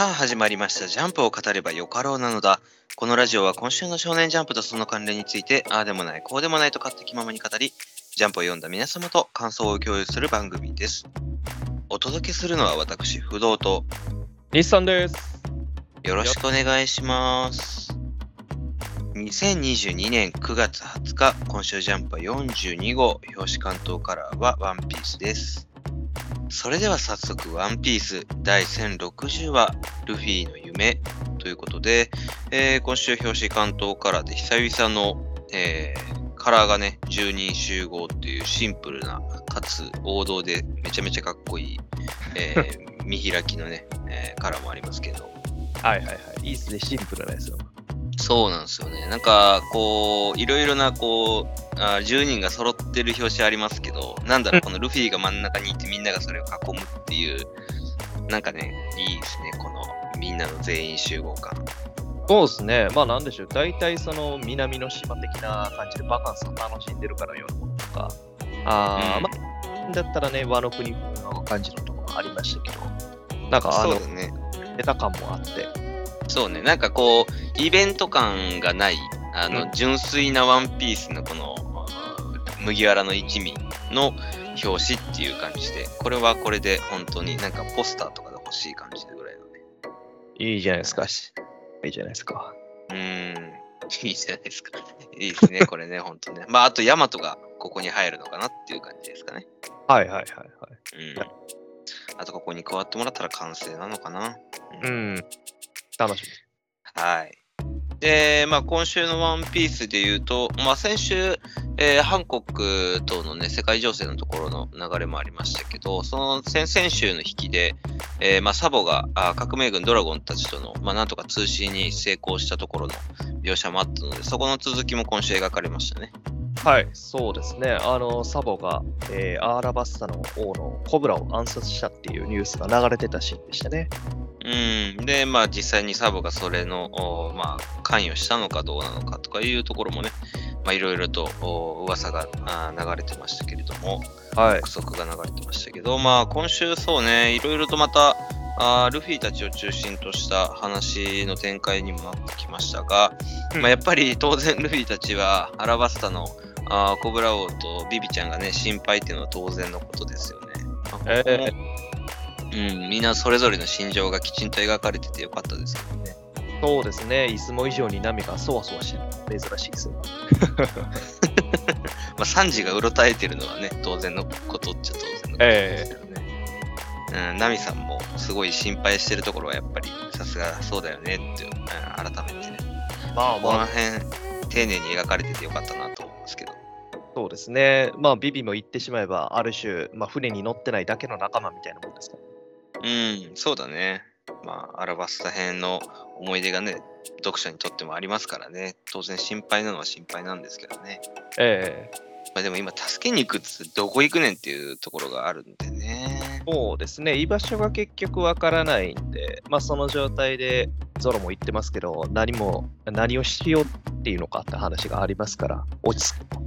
さあ始まりました。ジャンプを語ればよかろうなのだ。このラジオは今週の少年ジャンプとその関連について、ああでもない、こうでもないと勝手気ままに語り、ジャンプを読んだ皆様と感想を共有する番組です。お届けするのは私、不動と、日産です。よろしくお願いします。2022年9月20日、今週ジャンプは42号、表紙関東カラーはワンピースです。それでは早速、ワンピース第1060話、ルフィの夢ということで、えー今週表紙関東カラーで久々の、えーカラーがね、10人集合っていうシンプルな、かつ王道でめちゃめちゃかっこいい、えー 見開きのね、えーカラーもありますけど、はいはいはい。いいっすね、シンプルなやつよ。そうなんですよね。なんか、こう、いろいろな、こう、あ10人が揃ってる表紙ありますけど、なんだろう、このルフィが真ん中にいてみんながそれを囲むっていう、なんかね、いいですね、このみんなの全員集合感。そうですね。まあなんでしょう。大体その南の島的な感じでバカンスを楽しんでるからようなものとか。ああ、うんまあ、だったらね、和の国風の感じのところありましたけど、なんかあのね。ネタ感もあって。そうね、なんかこう、イベント感がない、あの、うん純粋なワンピースのこの、麦わらの一味の表紙っていう感じで、これはこれで本当になんかポスターとかで欲しい感じぐらいのね。いいじゃないですか。しいいじゃないですか。うーん、いいじゃないですか。いいですね、これね、ほんとね。まあ、あと、ヤマトがここに入るのかなっていう感じですかね。はいはいはいはい。うん。あと、ここに加わってもらったら完成なのかな。うん。楽しはい。で、まあ、今週のワンピースで言うと、まあ、先週、えー韓国とのね、世界情勢のところの流れもありましたけど、その先々週の引きで、えーまあ、サボがあ革命軍ドラゴンたちとの、まあ、なんとか通信に成功したところの描写もあったので、そこの続きも今週描かれましたね。み。はい、そうですね。あの、サボが、えーアーラバッサの王のコブラを暗殺したっていうニュースが流れてたシーンでしたね。うん。で、まあ実際にサボがそれの、おまあ、関与したのかどうなのかとかいうところもね、まあいろいろとお噂が流れてましたけれども、はい。憶測が流れてましたけど、まあ今週そうね、いろいろとまた、あールフィたちを中心とした話の展開にもなってきましたが、うんまあやっぱり当然ルフィたちはアラバスタのあーコブラ王とビビちゃんがね、心配っていうのは当然のことですよね。まあえーうん、みんなそれぞれの心情がきちんと描かれててよかったですけどね。そうですね。いつも以上に波がそわそわしてるの珍しいですよ。まあ、サンジがうろたえてるのはね、当然のことっちゃ当然のことですよね。うん、ナミさんもすごい心配してるところはやっぱりさすがそうだよねって、うん、改めてね。まあこの辺、丁寧に描かれててよかったなと思うんですけど。そうですね。まあ、ビビも言ってしまえば、ある種、まあ、船に乗ってないだけの仲間みたいなもんですから。うん、そうだね。まあ、アラバスタ編の思い出がね、読者にとってもありますからね。当然心配なのは心配なんですけどね。えまあでも今、助けに行くっつってどこ行くねんっていうところがあるんでね。えそうですね。居場所が結局わからないんで、まあ、その状態で、ゾロも言ってますけど、何も、何をしようっていうのかって話がありますから、落ち着くと。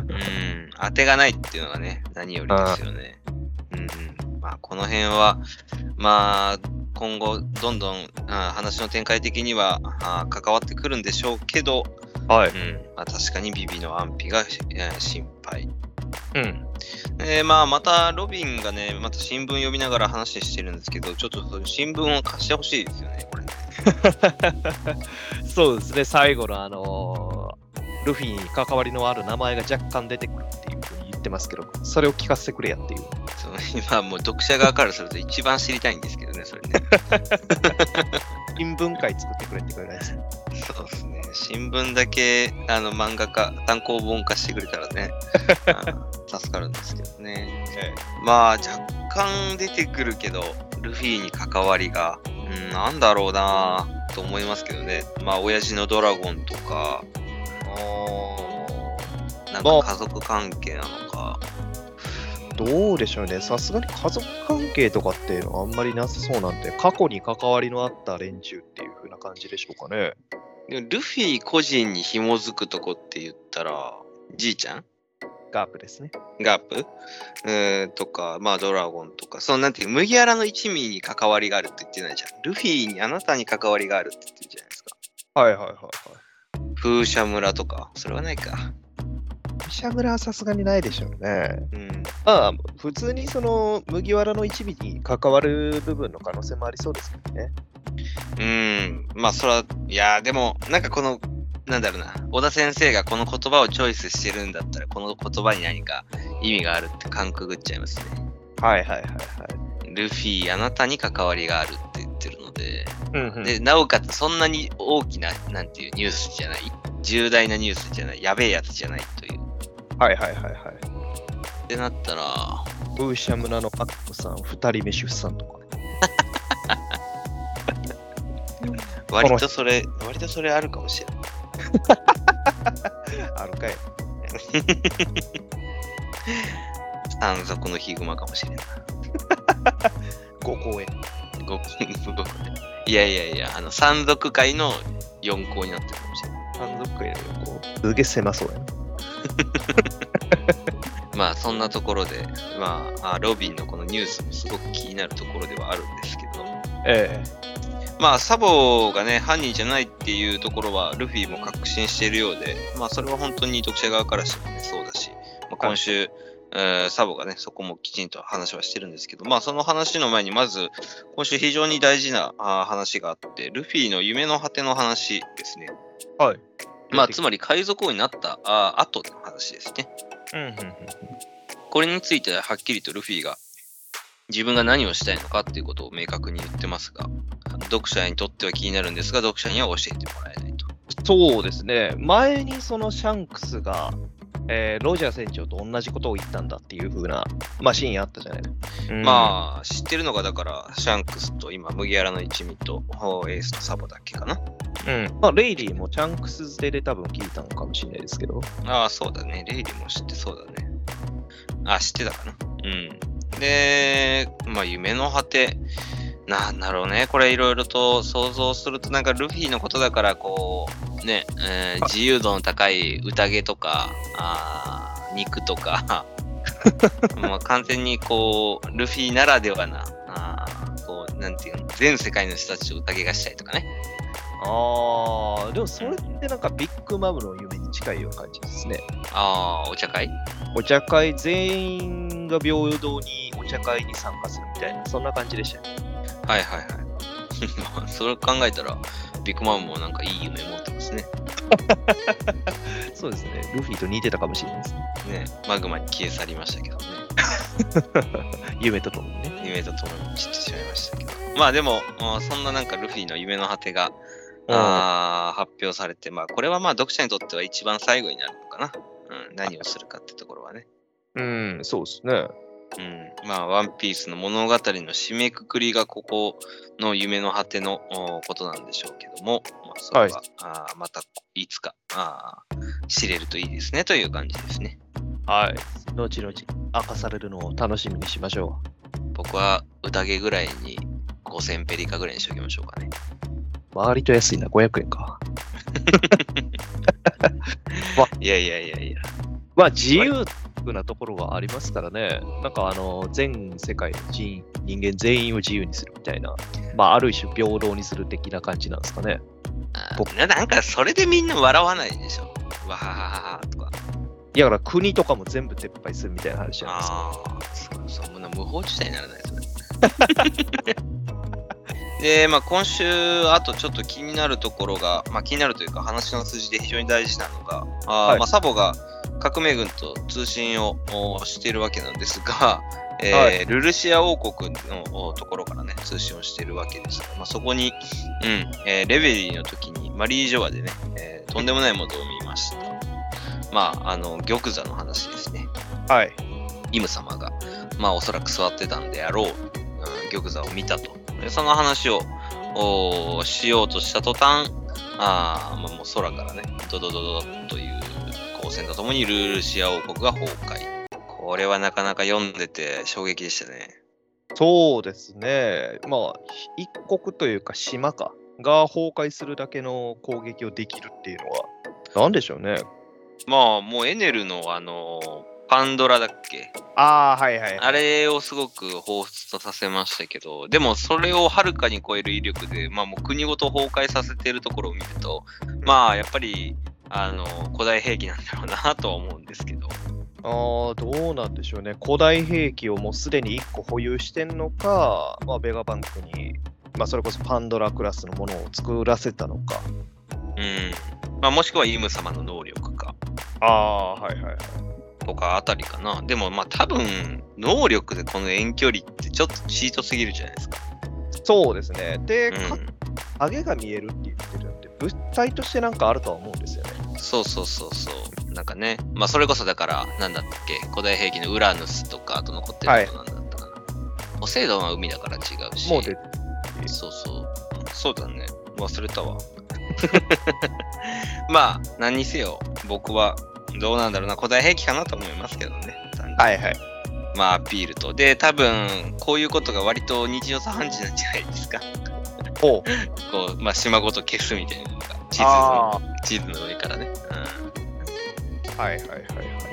うん、当てがないっていうのがね、何よりですよね。うんうん、まあ、この辺は、まあ、今後、どんどんあ話の展開的にはあ関わってくるんでしょうけど、はい。うんまあ、確かにビビの安否が、えー心配。うん。えーまあ、またロビンがね、また新聞読みながら話してるんですけど、ちょっと新聞を貸してほしいですよね、これね。そうですね。最後のあのールフィに関わりのある名前が若干出てくるっていうってますけど、それを聞かせてくれやっていう。その今、もう読者側からすると一番知りたいんですけどね、それね。新聞会作ってくれってくれないです。そうですね。新聞だけ、あの、漫画化、単行本化してくれたらね、あ助かるんですけどね。まあ、若干出てくるけど、ルフィに関わりが、うん、なんだろうなと思いますけどね。まあ、親父のドラゴンとか、なんかまあ家族関係なのか。どうでしょうね。さすがに家族関係とかっていうのはあんまりなさそうなんで、過去に関わりのあった連中っていう風な感じでしょうかね。でもルフィ個人に紐づくとこって言ったら、じいちゃん？ガープですね。ガープ？えーとか、まあドラゴンとか、そのなんていう、麦わらの一味に関わりがあるって言ってないじゃん。ルフィにあなたに関わりがあるって言ってるじゃないですか。はいはいはいはい。風車村とか、それはないか。武者村はさすがにないでしょうね。うん。まあ、普通にその麦わらの一味に関わる部分の可能性もありそうですけどね。うん。まあそれは、いやーでも、なんかこの、なんだろうな、小田先生がこの言葉をチョイスしてるんだったら、この言葉に何か意味があるって勘くぐっちゃいますね。はいはいはいはい。ルフィ、あなたに関わりがあるって言ってるので、うんうん、で、なおかつそんなに大きな、なんていうニュースじゃない、重大なニュースじゃない、やべえやつじゃないという。はいはいはいはい。ってなったら、ウーシャ村のパックさん、二人目出産とか。割とそれ、割とそれあるかもしれない。あるかい。山賊のヒグマかもしれない。ご公演。ごいやいやいや、あの、山賊界の四校になってるかもしれない。単独会の横。すげえ狭そうやな。まあ、そんなところで、まあ、あロビンのこのニュースもすごく気になるところではあるんですけど、えまあ、サボがね、犯人じゃないっていうところは、ルフィも確信しているようで、まあ、それは本当に読者側からしてもね、そうだし、まあ、今週、えーサボがね、そこもきちんと話はしてるんですけど、まあ、その話の前に、まず、今週非常に大事なあー話があって、ルフィの夢の果ての話ですね。えはい。まあ、つまり海賊王になったあー後の話ですね。うんうんうん。これについてははっきりとルフィが自分が何をしたいのかっていうことを明確に言ってますが、読者にとっては気になるんですが、読者には教えてもらえないと。そうですね。前にそのシャンクスが、えーロジャー船長と同じことを言ったんだっていう風な、まあ、シーンあったじゃない、うんまあ、知ってるのがだから、シャンクスと今、麦わらの一味とエースとサボだっけかな。うん。まあ、レイリーもチャンクスでで多分聞いたのかもしれないですけど。ああ、そうだね。レイリーも知ってそうだね。あ、知ってたかな。うん。で、まあ、夢の果て。なんだろうね。これいろいろと想像すると、なんかルフィのことだから、こう、ね、えー自由度の高い宴とか、あー肉とか、まあ完全にこう、ルフィならではな、あーこう、なんていうの、全世界の人たちと宴がしたいとかね。ああ、でもそれってなんかビッグマムの夢に近いような感じですね。ああ、お茶会？お茶会全員が平等にお茶会に参加するみたいな、そんな感じでしたね。はいはいはい。まあそれを考えたら、ビッグマムもなんかいい夢持ってますね。そうですね。ルフィと似てたかもしれないですね。ね、マグマに消え去りましたけどね。夢とともにね。夢とともに散ってしまいましたけど。まあでも、まあそんななんかルフィの夢の果てが、あー発表されて、まあこれはまあ読者にとっては一番最後になるのかな。うん、何をするかってところはね。うん、そうですね。うん、まあ、ワンピースの物語の締めくくりがここの夢の果てのおことなんでしょうけども、まあ、それは、はいあーまたいつかあー知れるといいですねという感じですね。はい。後々明かされるのを楽しみにしましょ僕は宴ぐらいに5000ペリカぐらいにしておきましょうかね。う。割と安いな、500円か。いやいやいやいや。まあ、自由なところはありますからね。なんか、あの、全世界の人人間全員を自由にするみたいな、まあ、ある種平等にする的な感じなんですかね。ななんかそれでみんな笑わないでしょ。わははははとか。いや、だから国とかも全部撤廃するみたいな話じゃないですか。ああ、そんな無法地帯にならないそれ。で、まあ、今週、あとちょっと気になるところが、まあ、気になるというか、話の筋で非常に大事なのが、あーはいまあ、サボが革命軍と通信をおしているわけなんですが、えーはいルルシア王国のおところからね、通信をしているわけですが、まあ、そこに、うんえーレベリーの時にマリー・ジョアでね、えーとんでもないものを見ました。まあ、あの、玉座の話ですね。はい。イム様が、まあおそらく座ってたんであろう、うん、玉座を見たと。でその話をしようとした途端、あーまあ、もう空からね、ドドドドドという光線とともにルールシア王国が崩壊。これはなかなか読んでて衝撃でしたね。そうですね。まあ、一国というか島か、が崩壊するだけの攻撃をできるっていうのは、なんでしょうね。まあもうエネルのあのパンドラだっけ？ああ、はいはい。あれをすごく彷彿とさせましたけど、でもそれをはるかに超える威力で、まあもう国ごと崩壊させてるところを見ると、まあやっぱり、あの、古代兵器なんだろうなとは思うんですけど。ああ、どうなんでしょうね。古代兵器をもうすでに1個保有してんのか、まあ、ベガバンクに、まあ、それこそパンドラクラスのものを作らせたのか。うん。まあもしくはイム様の能力か。ああ、はいはいはい。とかあたりかな。でもまあ多分、能力でこの遠距離ってちょっとチートすぎるじゃないですか。そうですね。で、かうん。影が見えるって言ってるんで、物体としてなんかあるとは思うんですよね。そうそうそうそう。なんかね、まあそれこそだから、なんだっけ、古代兵器のウラヌスとか、あと残ってるのなんだったかな。ポセイドンは海だから違うし。もうで、そうそう。そうだね。忘れたわ。まあ、何にせよ、僕はどうなんだろうな、古代兵器かなと思いますけどね。はいはい。まあ、アピールと。で、多分、こういうことが割と日常茶飯事なんじゃないですか。おう こう、まあ、島ごと消すみたいなのが、地図あの、地図の上からね。あ、はいはいはいはい。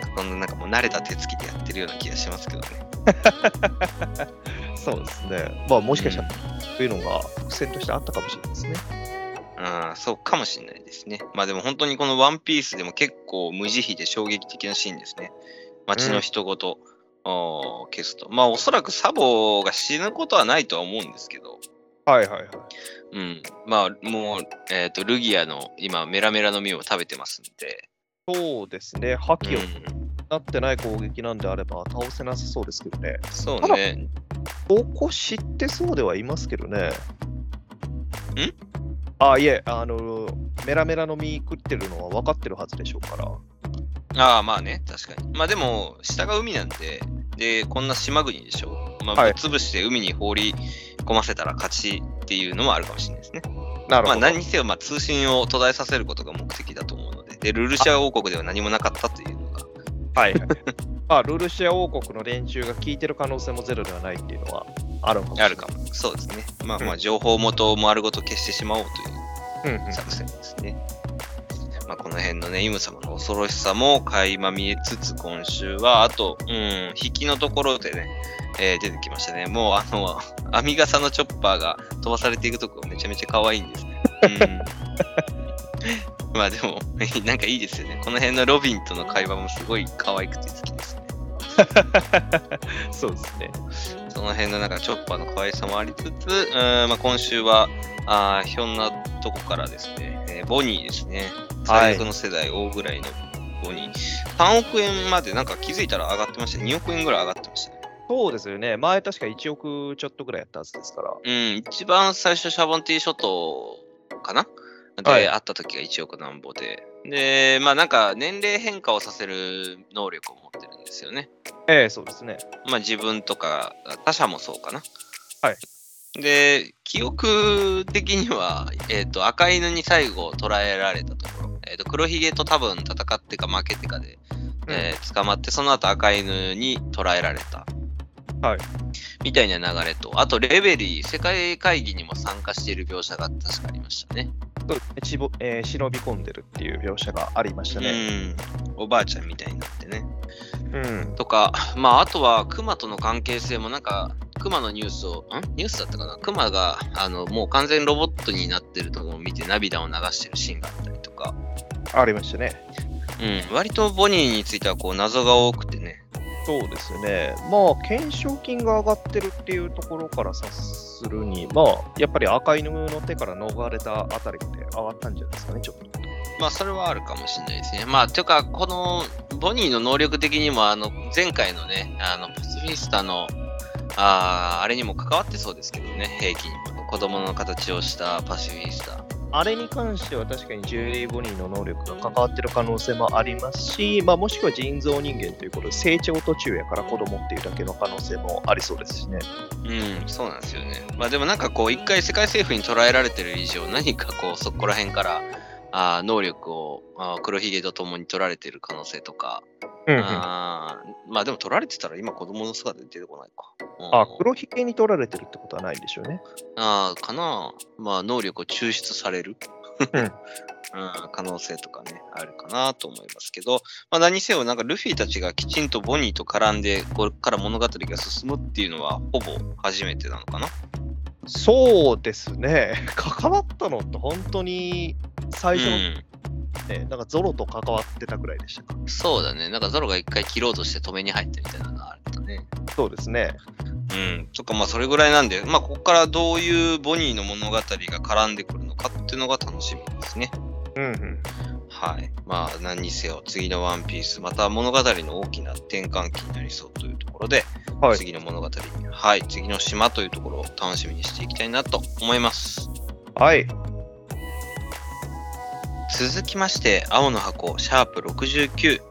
うん。こんななんかもう慣れた手つきでやってるような気がしますけどね。そうですね。まあもしかしたら、そういうのが伏線としてあったかもしれないですね。うん、そうかもしれないですね。まあでも本当にこのワンピースでも結構無慈悲で衝撃的なシーンですね。街の人ごと、おー消すと。まあおそらくサボが死ぬことはないとは思うんですけど、はいはいはい。うん。まあもう、えっ、と、ルギアの今メラメラの実を食べてますんで、そうですね。覇気をうん、なってない攻撃なんであれば倒せなさそうですけどね。そうね。ここ知ってそうではいますけどね。ん？あ、いえ、あの、メラメラの実食ってるのは分かってるはずでしょうから。ああ、まあね、確かに。まあでも、下が海なんで、で、こんな島国でしょ。まあ、はいぶっ潰して海に放り込ませたら勝ちっていうのもあるかもしれないですね。なるほど。まあ何にせよ、まあ、通信を途絶えさせることが目的だと思うので、で、ルルシア王国では何もなかったというのが、はいはい。まあ、ルールシア王国の連中が聞いてる可能性もゼロではないっていうのはあるかも。あるかも。そうですね。まあまあ、うん情報元を丸ごと消してしまおうという。作戦ですね。まあ、この辺のね、イム様の恐ろしさも垣間見えつつ、今週は、あと、うん、引きのところでね、えー出てきましたね。もう、あの、編み傘のチョッパーが飛ばされていくところめちゃめちゃ可愛いんですね。うん。まあでも、なんかいいですよね。この辺のロビンとの会話もすごい可愛くて好きですね。そうですね。その辺のなんかチョッパーの可愛さもありつつ、うんまあ、今週はあーひょんなとこからですね、えーボニーですね。はい最悪の世代、大ぐらいのボニー。3億円までなんか気づいたら上がってましたね。2億円ぐらい上がってましたね。そうですよね。前確か1億ちょっとぐらいやったはずですから。うん、一番最初シャボンティー諸島かな？で、はい会った時が1億なんぼで。で、まあなんか年齢変化をさせる能力を持ってるんですよね。ええそうですね。まあ自分とか他者もそうかな。はい。で、記憶的には、えっ、と、赤犬に最後捕らえられたところ、えっ、と、黒ひげと多分戦ってか負けてかで、えー捕まって、その後赤犬に捕らえられた。はい。みたいな流れと、あとレベリー、世界会議にも参加している描写が確かありましたね。そうですねちぼえー忍び込んでるっていう描写がありましたね。うん。おばあちゃんみたいになってね。うん。とか、まあ、あとは、クマとの関係性もなんか、クマのニュースを、ん？ニュースだったかな？クマが、あの、もう完全ロボットになってるところを見て涙を流してるシーンがあったりとか、ありましたね。うん、割とボニーについてはこう謎が多くてね、そうですね。まあ、懸賞金が上がってるっていうところから察するに、まあ、やっぱり赤犬の手から逃れたあたりで上がったんじゃないですかね、ちょっと。まあ、それはあるかもしれないですね。まあ、というか、このボニーの能力的にも、あの、前回のね、あの、パシフィスタの、ああれにも関わってそうですけどね、兵器にも。子供の形をしたパシフィスタ。あれに関しては確かにジュエリー・ボニーの能力が関わってる可能性もありますし、まあ、もしくは人造人間ということで成長途中やから子供っていうだけの可能性もありそうですしね。うん、そうなんですよね。まあでもなんかこう、一回世界政府に捉えられてる以上、何かこう、そこら辺から、あ能力をあ黒ひげと共に取られてる可能性とか、うんあーまあでも取られてたら今子供の姿で出てこないか。うんあ、黒ひげに取られてるってことはないんでしょうね。あーかなまあ能力を抽出されるうん うん可能性とかね、あるかなと思いますけど、まあ、何せよ、なんかルフィたちがきちんとボニーと絡んで、これから物語が進むっていうのは、ほぼ初めてなのかな。そうですね。関わったのって本当に最初のね、なんかゾロと関わってたぐらいでしたか。うん、そうだね。なんかゾロが一回切ろうとして止めに入ったみたいなのがあるんだね。そうですね。うん。とか、まあ、それぐらいなんで、まあ、ここからどういうボニーの物語が絡んでくるのかっていうのが楽しみですね。うんうん。はい。まあ、何にせよ、次のワンピース、また物語の大きな転換期になりそうというところで、はい。次の物語、はい、次の島というところを楽しみにしていきたいなと思います。はい。続きまして、青の箱、シャープ69、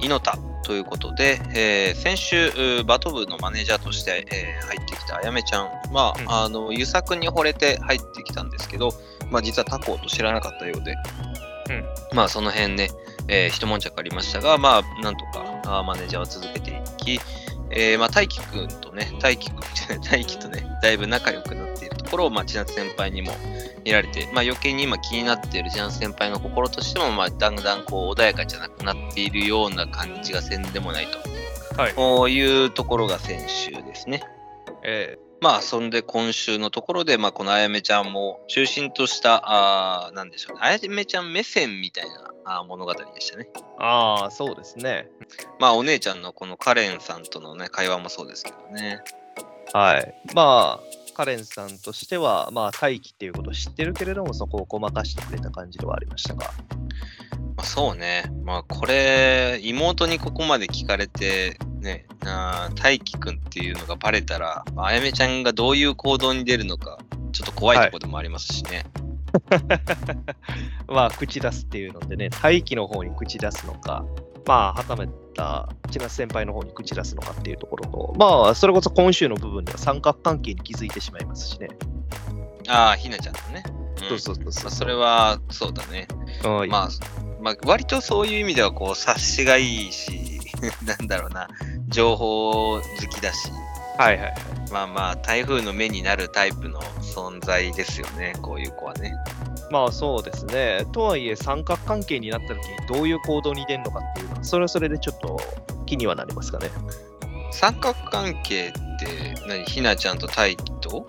イノタということで、えー先週、バト部のマネージャーとして、えー入ってきたあやめちゃんは、うん。あの、遊作に惚れて入ってきたんですけど、まあ、実は他校と知らなかったようで、うん。まあ、その辺ね、えー一悶着ありましたが、まあ、なんとかマネージャーは続けていき、えー、まあ、大輝くんとね、大輝くんじゃない、大輝とね、だいぶ仲良くなっているところを、まあ、千夏先輩にも見られて、まあ、余計に今気になっている千夏先輩の心としても、まあ、だんだんこう穏やかじゃなくなっているような感じがせんでもないと、はい。こういうところが先週ですね。えまあ、そんで今週のところで、まあ、このあやめちゃんも中心とした、あーなんでしょうね、あやめちゃん目線みたいな物語でしたね。ー、ああ、そうですね。まあ、お姉ちゃんのこのカレンさんとのね、会話もそうですけどね。はい。まあ、カレンさんとしては、まあ、大気っていうことを知ってるけれども、そこをごまかしてくれた感じではありましたが。まあ、そうね。まあ、これ、妹にここまで聞かれて、ね、あー大輝くんっていうのがバレたら、まああやめちゃんがどういう行動に出るのか、ちょっと怖いところでもありますしね。まあ、口出すっていうのでね、大気の方に口出すのか、まあ、はためた千夏先輩の方に口出すのかっていうところと、まあ、それこそ今週の部分では三角関係に気づいてしまいますしね。ああ、ひなちゃんのね。んそうそうそうそうまあ、それは、そうだね。うんまあ、まあ、割とそういう意味では、こう、察しがいいし、なんだろうな、情報好きだし、はいはい。まあまあ、台風の目になるタイプの存在ですよね、こういう子はね。まあそうですね。とはいえ三角関係になった時にどういう行動に出るのかっていうのは、それはそれでちょっと気にはなりますかね。三角関係って何、ひなちゃんと大輝と？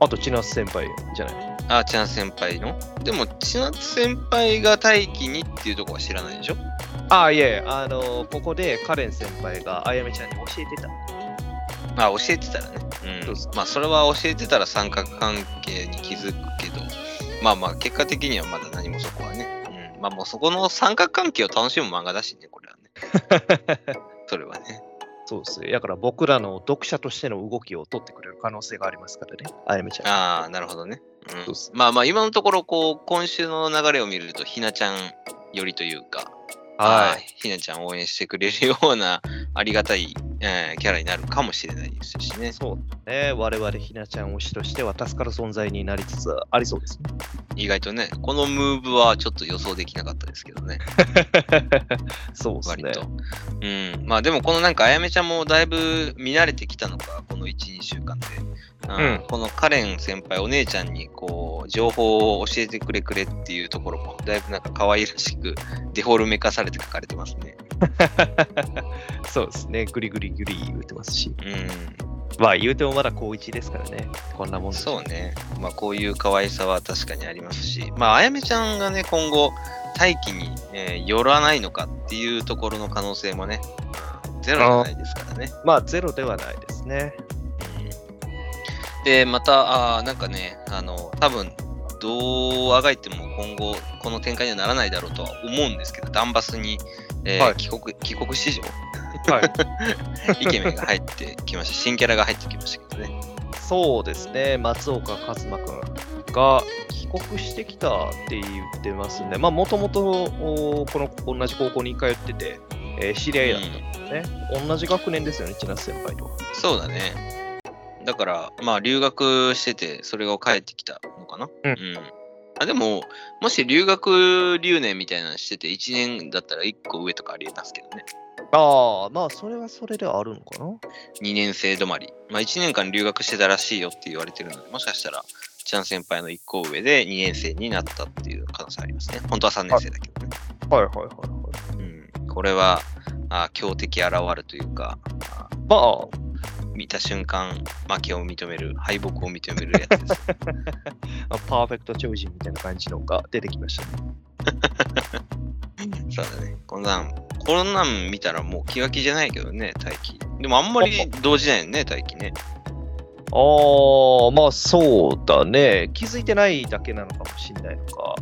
あと千夏先輩じゃない？あ、千夏先輩の？でも、千夏先輩が大輝にっていうとこは知らないでしょ？ああ、いえ、あの、ここでカレン先輩があやめちゃんに教えてた。あ、教えてたらね。そうそううん。まあ、それは教えてたら三角関係に気づくけど、まあまあ、結果的にはまだ何もそこはね。うん。まあもうそこの三角関係を楽しむ漫画だしね、これはね。それはね。そうですね。だから僕らの読者としての動きを取ってくれる可能性がありますからね。あやめちゃん。ああ、なるほどね。うん。まあまあ、今のところ、こう、今週の流れを見ると、ひなちゃんよりというか、はい。ひなちゃんを応援してくれるような、ありがたい、えーキャラになるかもしれないですしね。そうね。我々ひなちゃん推しとしては助かる存在になりつつありそうですね。意外とね、このムーブはちょっと予想できなかったですけどね。そうですね。割と。うん。まあでもこのなんかあやめちゃんもだいぶ見慣れてきたのか、この1、2週間で。うんうんこのカレン先輩、お姉ちゃんにこう、情報を教えてくれくれっていうところも、だいぶなんか可愛らしくデフォルメ化されて書かれてますね。そうですね。グリグリグリ言うてますし。うん。まあ言うてもまだ高一ですからね。こんなもんそうね。まあこういう可愛さは確かにありますし、まああやめちゃんがね、今後、大気に、えー寄らないのかっていうところの可能性もね、うんゼロじゃないですからね。まあゼロではないですね。で、また、あーなんかね、あの、多分どうあがいても今後、この展開にはならないだろうとは思うんですけど、ダンバスに、えーはい帰国、帰国子女、はい。イケメンが入ってきました。新キャラが入ってきましたけどね。そうですね。松岡一馬くんが帰国してきたって言ってますね。まあもともとおこの同じ高校に通ってて、えー知り合いだったんですね。同じ学年ですよね、千夏先輩とは。そうだね。だから、まあ、留学してて、それが帰ってきたのかな。うんあでも、もし留学留年みたいなのしてて、1年だったら1個上とかありえますけどね。ああ、まあそれはそれであるのかな？2年生止まり。まあ、1年間留学してたらしいよって言われてるので、もしかしたらちゃん先輩の1個上で2年生になったっていう可能性ありますね。本当は3年生だけどね。はいはいはいはい。うん、これは、あ強敵現るというか、あまあ、見た瞬間、負けを認める、敗北を認めるやつです。あパーフェクト超人みたいな感じのが出てきましたね。そうだね。こんなん、こんなん見たらもう気が気じゃないけどね、大気。でもあんまり動じないよね、大気ね。ああ、まあそうだね。気づいてないだけなのかもしれないのか。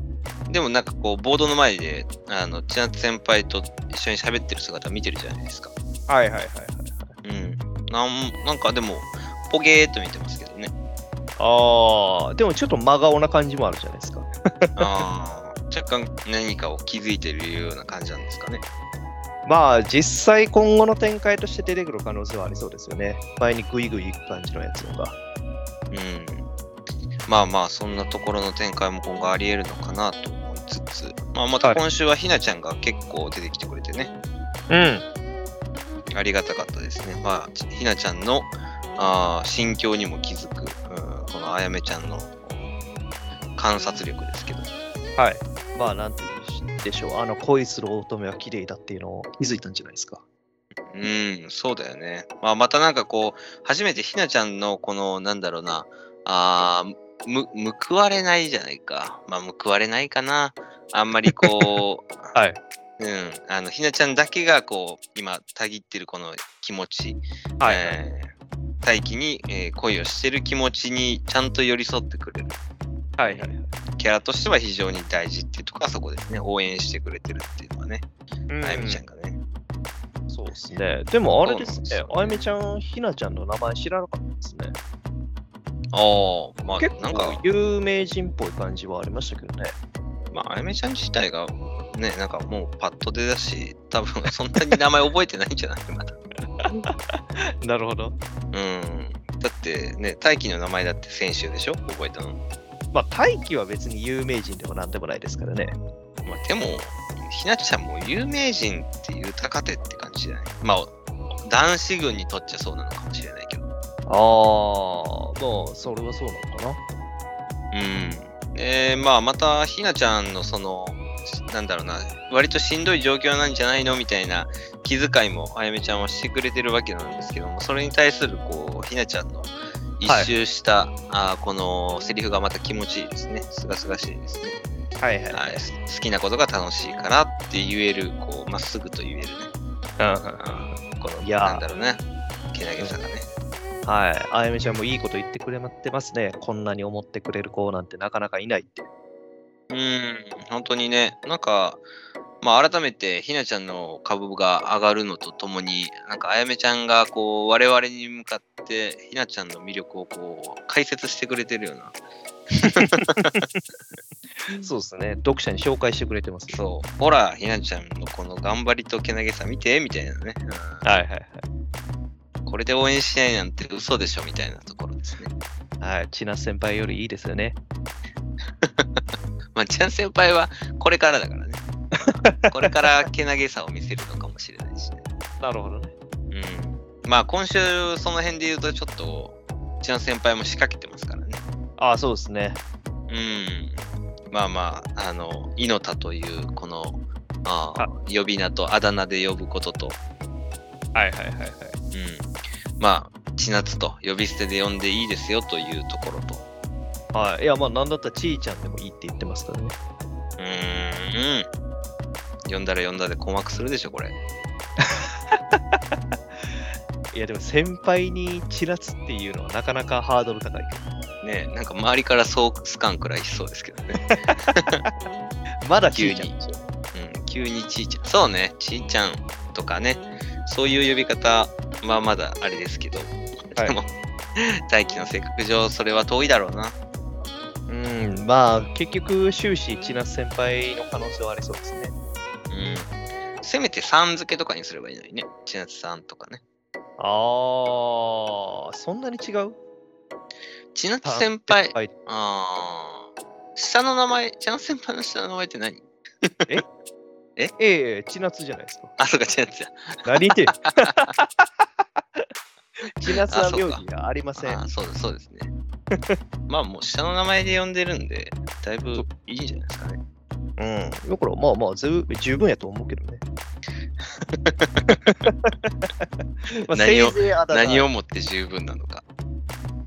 でもなんかこう、ボードの前で、あの、千夏先輩と一緒に喋ってる姿見てるじゃないですか。はいはいはいはい。うん。なんなんかでも、ポゲーっと見てますけどね。ああ、でもちょっと真顔な感じもあるじゃないですか。ああ、若干何かを気づいてるような感じなんですかね。まあ実際今後の展開として出てくる可能性はありそうですよね。前にグイグイ行く感じのやつが。うん。まあまあ、そんなところの展開も今後あり得るのかなと思いつつ、まあまた今週はひなちゃんが結構出てきてくれてね、うん。ありがたかったですね。まあ、ひなちゃんのあー心境にも気づく、うん、このあやめちゃんの観察力ですけど、はい。まあなんて言うんでしょう。あの恋する乙女は綺麗だっていうのを気づいたんじゃないですか。うん、そうだよね。まあ、またなんかこう、初めてひなちゃんのこの、なんだろうな、あーむ、報われないじゃないか。まあ、報われないかな。あんまりこう、はい。うん、あの、ひなちゃんだけがこう、今、たぎってるこの気持ち、はい。えー大輝に、えー恋をしてる気持ちにちゃんと寄り添ってくれるはいはいはい。キャラとしては非常に大事っていうところはそこですね。応援してくれてるっていうのはね、うんあやみちゃんがね。そうですね。でもあれですそうなんで。ねあやめちゃん、ひなちゃんの名前知らなかったですね。ああ、まあ、結なんか構、有名人っぽい感じはありましたけどね。まあ、あやめちゃん自体がね、なんかもうパッと出だし、多分そんなに名前覚えてないんじゃないまだ。なるほど。うん。だってね、大輝の名前だって先週でしょ？覚えたの。まあ、大輝は別に有名人でもなんでもないですからね。まあ、でも、ひなちゃんも有名人っていう高手って感じじゃない？まあ、男子軍にとっちゃそうなのかもしれないけど。ああ、まあ、それはそうなのかな。うん。えー、まあ、また、ひなちゃんのその、なんだろうな、割としんどい状況なんじゃないのみたいな気遣いもあやめちゃんはしてくれてるわけなんですけども、それに対する、こう、ひなちゃんの一周した、あーこのセリフがまた気持ちいいですね。すがすがしいですね。はいはい。はい、好きなことが楽しいからって言える、こう、まっすぐと言えるね。うんうんこの、いやーなんだろうね。けなげさがね。はい。あやめちゃんもいいこと言ってくれてますね。こんなに思ってくれる子なんてなかなかいないって。うん、本当にね、なんか、まあ、改めてひなちゃんの株が上がるのとともに、なんかあやめちゃんがこう我々に向かってひなちゃんの魅力をこう解説してくれてるような、そうですね。読者に紹介してくれてます。そう、ほら、ひなちゃんのこの頑張りとけなげさ見てみたいなね、うんはいはいこれで応援しないなんて嘘でしょみたいなところですね。はい。はい。千夏先輩よりいいですよね。まあ、ちゃん先輩はこれからだからね。これからけなげさを見せるのかもしれないしね。なるほどね。うん。まあ今週その辺で言うとちょっと、うちの先輩も仕掛けてますからね。ああ、そうですね。うん。まあまあ、あの、イノタというこの、ああ呼び名とあだ名で呼ぶことと、はいはいはいはい。うん。まあ、千夏と呼び捨てで呼んでいいですよというところと、はい。いや、まあ、なんだったらちーちゃんでもいいって言ってますからね。うーん。呼んだら呼んだで困惑するでしょ、これ。いや、でも先輩にちらつっていうのはなかなかハードル高いけど。ねなんか周りからそうすかんくらいしそうですけどね。まだちーちゃんですよ。うん、急にちーちゃん。そうね、ちーちゃんとかね、そういう呼び方はまだあれですけど、はいでも、大輝の性格上、それは遠いだろうな。うん、まあ、結局、終始、千夏先輩の可能性はありそうですね。うん。せめてさん付けとかにすればいいのにね。千夏さんとかね。あー、そんなに違う？千夏先輩、はい。あー、下の名前、千夏先輩の下の名前って何？え？え、千夏じゃないですか。あ、そうか、千夏や。何言ってん 千夏は名字がありません。あーそうそうですね。まあもう下の名前で呼んでるんで、だいぶいいんじゃないですかね。うん。だからまあまあず十分やと思うけどね。まあ何を何をもって十分なのか。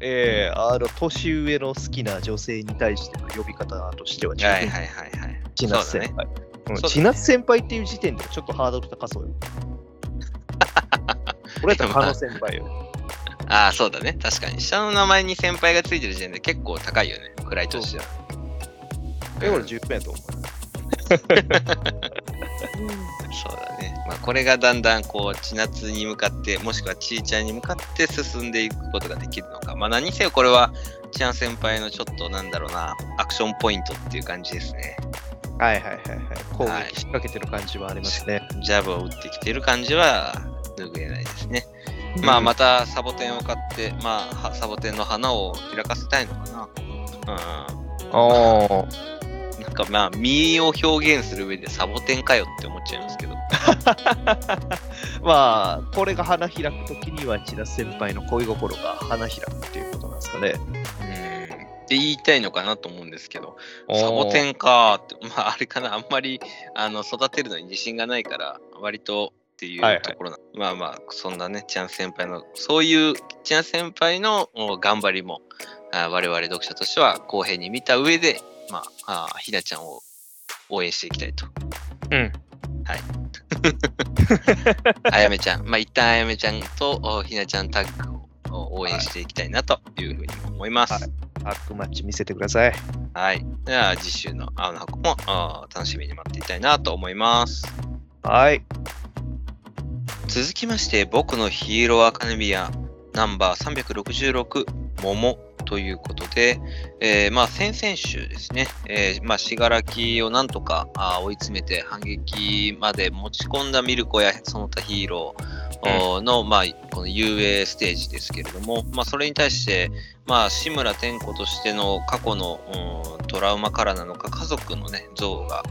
ええあの、年上の好きな女性に対しての呼び方としては十分。はいはいはいはい。千夏先輩。うんそうだね千夏先輩っていう時点でちょっとハードル高そうよ。俺やったら加納先輩よ。ああ、そうだね。確かに。下の名前に先輩がついてる時点で結構高いよね。位としては。え、俺十分やと思う。そうだね。まあ、これがだんだんこう、千夏に向かって、もしくはちいちゃんに向かって進んでいくことができるのか。まあ、何せよこれは、ちゃん先輩のちょっとなんだろうな、アクションポイントっていう感じですね。はいはいはいはい。攻はい撃仕掛けてる感じはありますね。ジャブを打ってきてる感じは拭えないですね。まあ、またサボテンを買って、まあ、はサボテンの花を開かせたいのかな。ああ。うん。なん かまあ、身を表現する上でサボテンかよって思っちゃいますけど。まあ、これが花開くときには千夏先輩の恋心が花開くっていうことなんですかね。うん。って言いたいのかなと思うんですけど、サボテン。ンかーって、まあ、あれかな、あんまりあの育てるのに自信がないから、割とっていうはいはいところな、まあまあ、そんなね、チャン先輩の、そういうチャン先輩のお頑張りも、あ我々読者としては公平に見た上で、まあ、あひなちゃんを応援していきたいと。うん。あやめちゃん、まあ一旦あやめちゃんとおひなちゃんタッグをお応援していきたいなというふうに思います。はいバックマッチ見せてください。はい。では、次週の青の箱も楽しみに待っていたいなと思います。はい。続きまして、僕のヒーローアカデミアナンバー366桃ということで、えーまあ先々週ですね、えーまあ信楽をなんとか追い詰めて反撃まで持ち込んだミルコやその他ヒーローの、まあこの遊泳ステージですけれども、まあそれに対して、まあ志村天子としての過去のうんトラウマからなのか家族のね像が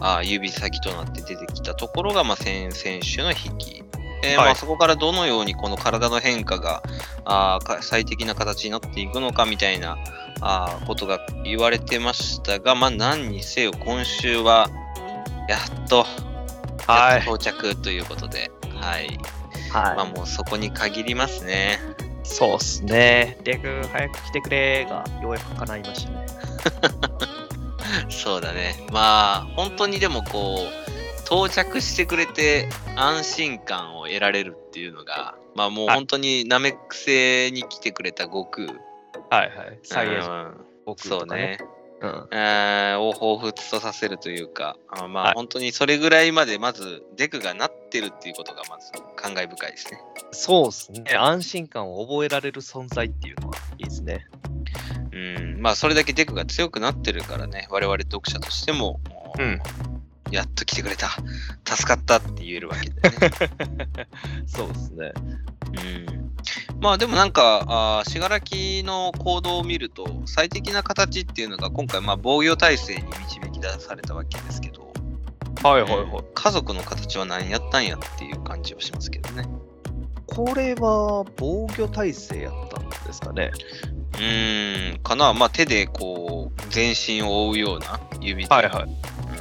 あー指先となって出てきたところが、まあ、先々週の引き。えーはいまあ、そこからどのようにこの体の変化があ最適な形になっていくのかみたいなあーことが言われてましたが、まあ、何にせよ今週はやっと、はいやっと到着ということで、はいはまあ、もうそこに限りますね。そうっすね。デク、早く来てくれがようやく叶いましたね。そうだね。まあ、本当にでもこう、到着してくれて安心感を得られるっていうのが、まあもうはい本当にナメック星に来てくれた悟空。はいはい。サイエンスうん僕そうね。うん。えーを彷彿とさせるというか、あまはいあ本当にそれぐらいまでまずデクがなってるっていうことがまず感慨深いですね。そうっすね。安心感を覚えられる存在っていうのはいいですね。うん、まあそれだけデクが強くなってるからね、我々読者としても、うんやっと来てくれた、助かったって言えるわけでね。そうですね。うんまあでもなんか、信楽の行動を見ると、最適な形っていうのが今回、まあ防御体制に導き出されたわけですけど、はいうん家族の形は何やったんやっていう感じはしますけどね。これは防御体制やったんですかね？うーん、かな、まあ手でこう、全身を覆うような指で。はい。うん、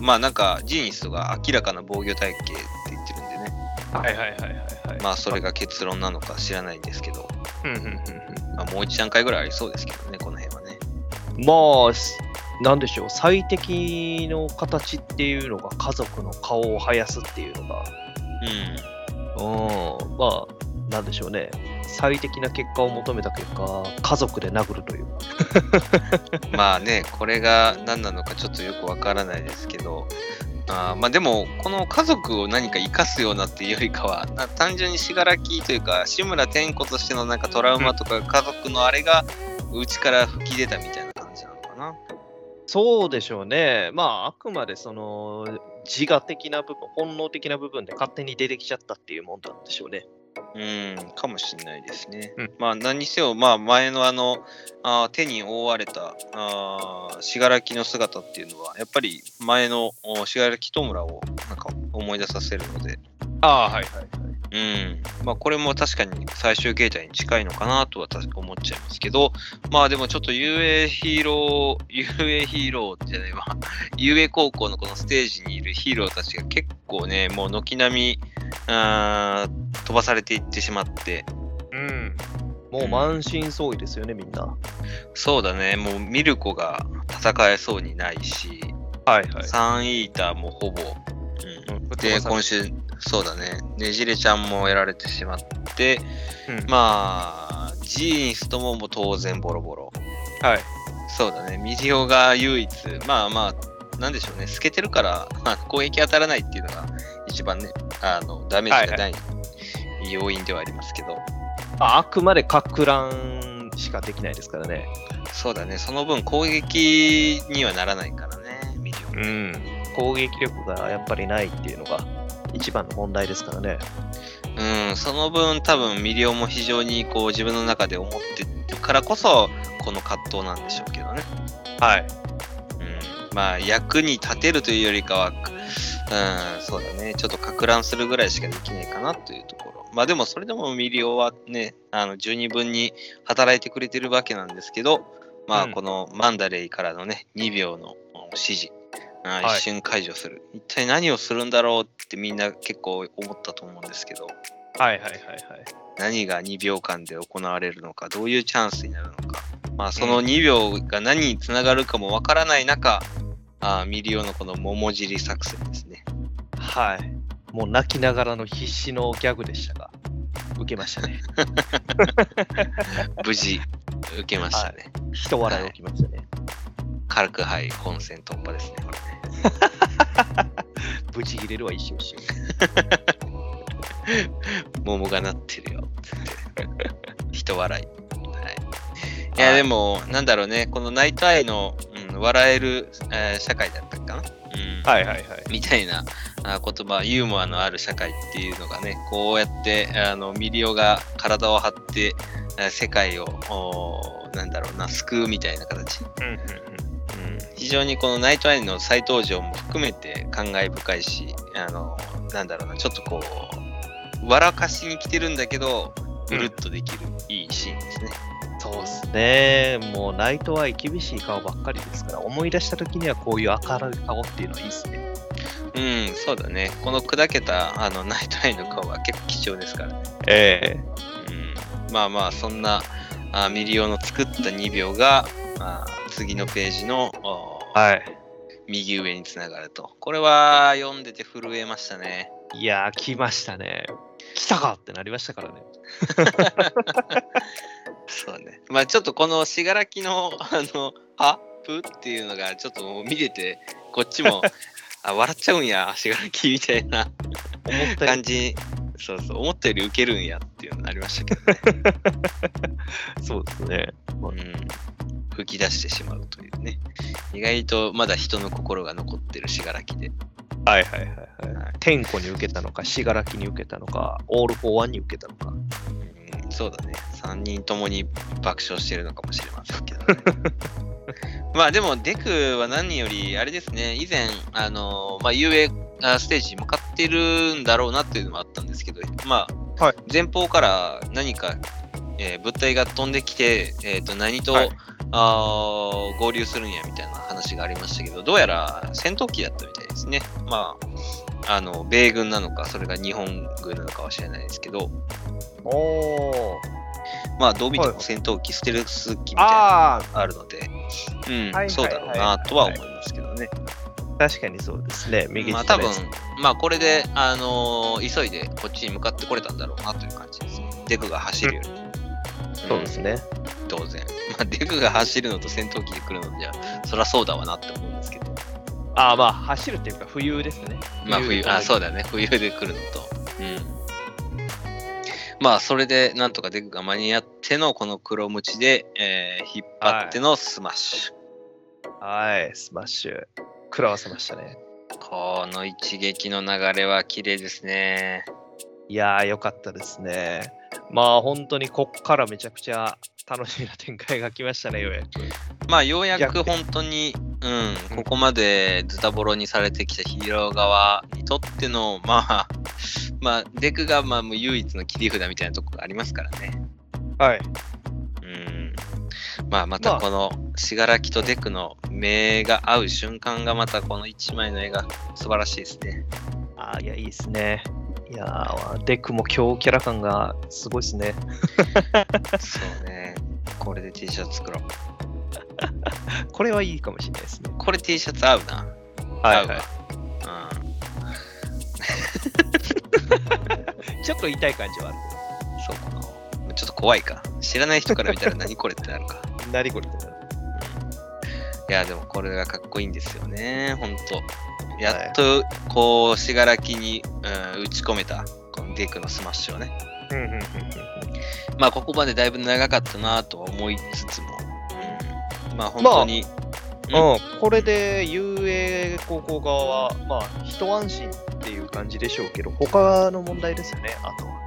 まあなんか、ジーニストが明らかな防御体系って言ってるんでね。はいはいはいはいはい。まあそれが結論なのか知らないですけど、うんうんうんうん。まあ、もう一段階ぐらいありそうですけどね、この辺はね。まあ、すなんでしょう、最適の形っていうのが家族の顔を生やすっていうのが、うん。うん、まあ、なんでしょうね、最適な結果を求めた結果、家族で殴るという。まあね、これが何なのかちょっとよくわからないですけど、あーまあでも、この家族を何か生かすようなっていうよりかは、な単純に信楽というか、志村天子としてのなんかトラウマとか家族のあれが内から吹き出たみたいな感じなのかな。そうでしょうね、まあ、あくまでその自我的な部分、本能的な部分で勝手に出てきちゃったっていうもんなんでしょうね。うん、かもしれないですね。うんまあ何にせよ、まあ前のあの、あー手に覆われた信楽の姿っていうのは、やっぱり前のお信楽戸村をなんか思い出させるので、ああ、はいはいはい。うん。まあ、これも確かに最終形態に近いのかなとは思っちゃいますけど、まあでもちょっと UA ヒーロー、UA ヒーローじゃないわ、UA 高校のこのステージにいるヒーローたちが結構ね、もう軒並み、あー飛ばされていってしまって、うん。もう満身創痍ですよね、みんな。そうだね、もうミルコが戦えそうにないし、はいはい。サンイーターもほぼ、うん。うん。で、今週、そうだね、ねじれちゃんもやられてしまって、うん。まあ、ジーニスともも当然ボロボロ。はい。そうだね、ミリオが唯一、まあまあ、なんでしょうね、透けてるから、まあ、攻撃当たらないっていうのが一番ね、あの、ダメージがない要因ではありますけど、ああくまでか乱しかできないですからね。そうだね、その分攻撃にはならないからね、ミリオ。うん。攻撃力がやっぱりないっていうのが一番の問題ですからね。うん、その分多分ミリオも非常にこう自分の中で思ってるからこそ、この葛藤なんでしょうけどね。はい。うん、まあ役に立てるというよりかは、うん、そうだね、ちょっとか乱するぐらいしかできないかなというところ。まあでもそれでもミリオはね、あの十二分に働いてくれてるわけなんですけど、まあうん。このマンダレイからのね、2秒の指示、あはい。一瞬解除する、一体何をするんだろうってみんな結構思ったと思うんですけど、はいはいはいはい。何が2秒間で行われるのか、どういうチャンスになるのか、まあ、その2秒が何につながるかもわからない中、あーミリオのこの桃尻作戦ですね。はい。もう泣きながらの必死のギャグでしたが、受けましたね。無事受けましたね。人笑い起きましたね。軽くはい本戦突破ですね、これね。ブチ切れるわ、一瞬一瞬。桃がなってるよ。ひと笑い。はい、いや、でも、なんだろうね、このナイトアイの、うん、笑える、えー社会だったかな？うんはいはいはい。みたいなあ言葉、ユーモアのある社会っていうのがね、こうやってあのミリオが体を張ってあ世界を、なんだろうな、救うみたいな形。うんうんうん。うん、非常にこのナイトアイの再登場も含めて感慨深いし、あの、なんだろうな、ちょっとこう、笑かしに来てるんだけど、うるっとできる、いいシーンですね。そうですね。もうナイトアイ厳しい顔ばっかりですから、思い出した時にはこういう明るい顔っていうのはいいですね。うん、そうだね。この砕けたあのナイトアイの顔は結構貴重ですからね。えうんまあまあそんなあミリオの作った2秒があ次のページのはい。右上につながると。これは読んでて震えましたね。いやー、来ましたね。来たかってなりましたからね。そうね。まあちょっとこの信楽の あのアップっていうのがちょっともう見ててこっちも あ笑っちゃうんや信楽みたいな感じ。そうそう思ったよりウケるんやっていうのになりましたけどね。りそうですね。うん、吹き出してしまうというね。意外とまだ人の心が残ってる死柄木で。はいはいはいはい。はい転弧に受けたのか、死柄木に受けたのか、オール・フォー・ワンに受けたのか。うん、そうだね。3人ともに爆笑してるのかもしれませんけどね。まあでも、デクは何より、あれですね、以前、あのまあ、UA あステージに向かってるんだろうなっていうのもあったんですけど、まあ、はい前方から何か、えー物体が飛んできて、えー、と何と、はいあー合流するんやみたいな話がありましたけど、どうやら戦闘機だったみたいですね。まあ、あの米軍なのか、それが日本軍なのかは知らないですけど、おー。まあ、どう見てはいも戦闘機、ステルス機みたいなのがああるので、うん、はいそうだろうなとは思いますけどね。あ、確かにそうですね。右まあ、多分まあ、これで、あのー急いでこっちに向かってこれたんだろうなという感じです。デクが走るより。そうですね。うん当然。まあ、デクが走るのと戦闘機で来るのじゃ、そりゃそうだわなって思うんですけど。ああ、まあ、走るっていうか、浮遊ですね。まあ、浮遊、あ、そうだね。浮遊で来るのと。うん。まあ、それで、なんとかデクが間に合っての、この黒ムチで、えー引っ張ってのスマッシュ。はい、スマッシュ。食らわせましたね。この一撃の流れは綺麗ですね。いやー、よかったですね。まあ、本当にこっからめちゃくちゃ楽しみな展開が来ましたね、ようやく。まあ、ようやく逆本当に、うん、ここまでズタボロにされてきたヒーロー側にとっての、まあ、まあ、デクがまあもう唯一の切り札みたいなとこがありますからね。はい。うん。まあ、またこの、信楽とデクの目が合う瞬間がまたこの一枚の絵が素晴らしいですね。ああ、いや、いいですね。いやー、デクも強キャラ感がすごいですね。そうね。これで T シャツ作ろう。これはいいかもしれないですね。これ T シャツ合うな。合うわ。うん。ちょっと痛い感じはある。そうかな。ちょっと怖いか。知らない人から見たら 何これってなるか。何これってなる。いや、でもこれがかっこいいんですよね、ほんと。やっと、こう、死柄木に、うん、打ち込めた、このデクのスマッシュをね。うんうんうんうん。まあ、ここまでだいぶ長かったなとは思いつつも、うん、まあ、本当に、うん、これで雄英高校側は、まあ、一安心っていう感じでしょうけど、他の問題ですよね、あとは。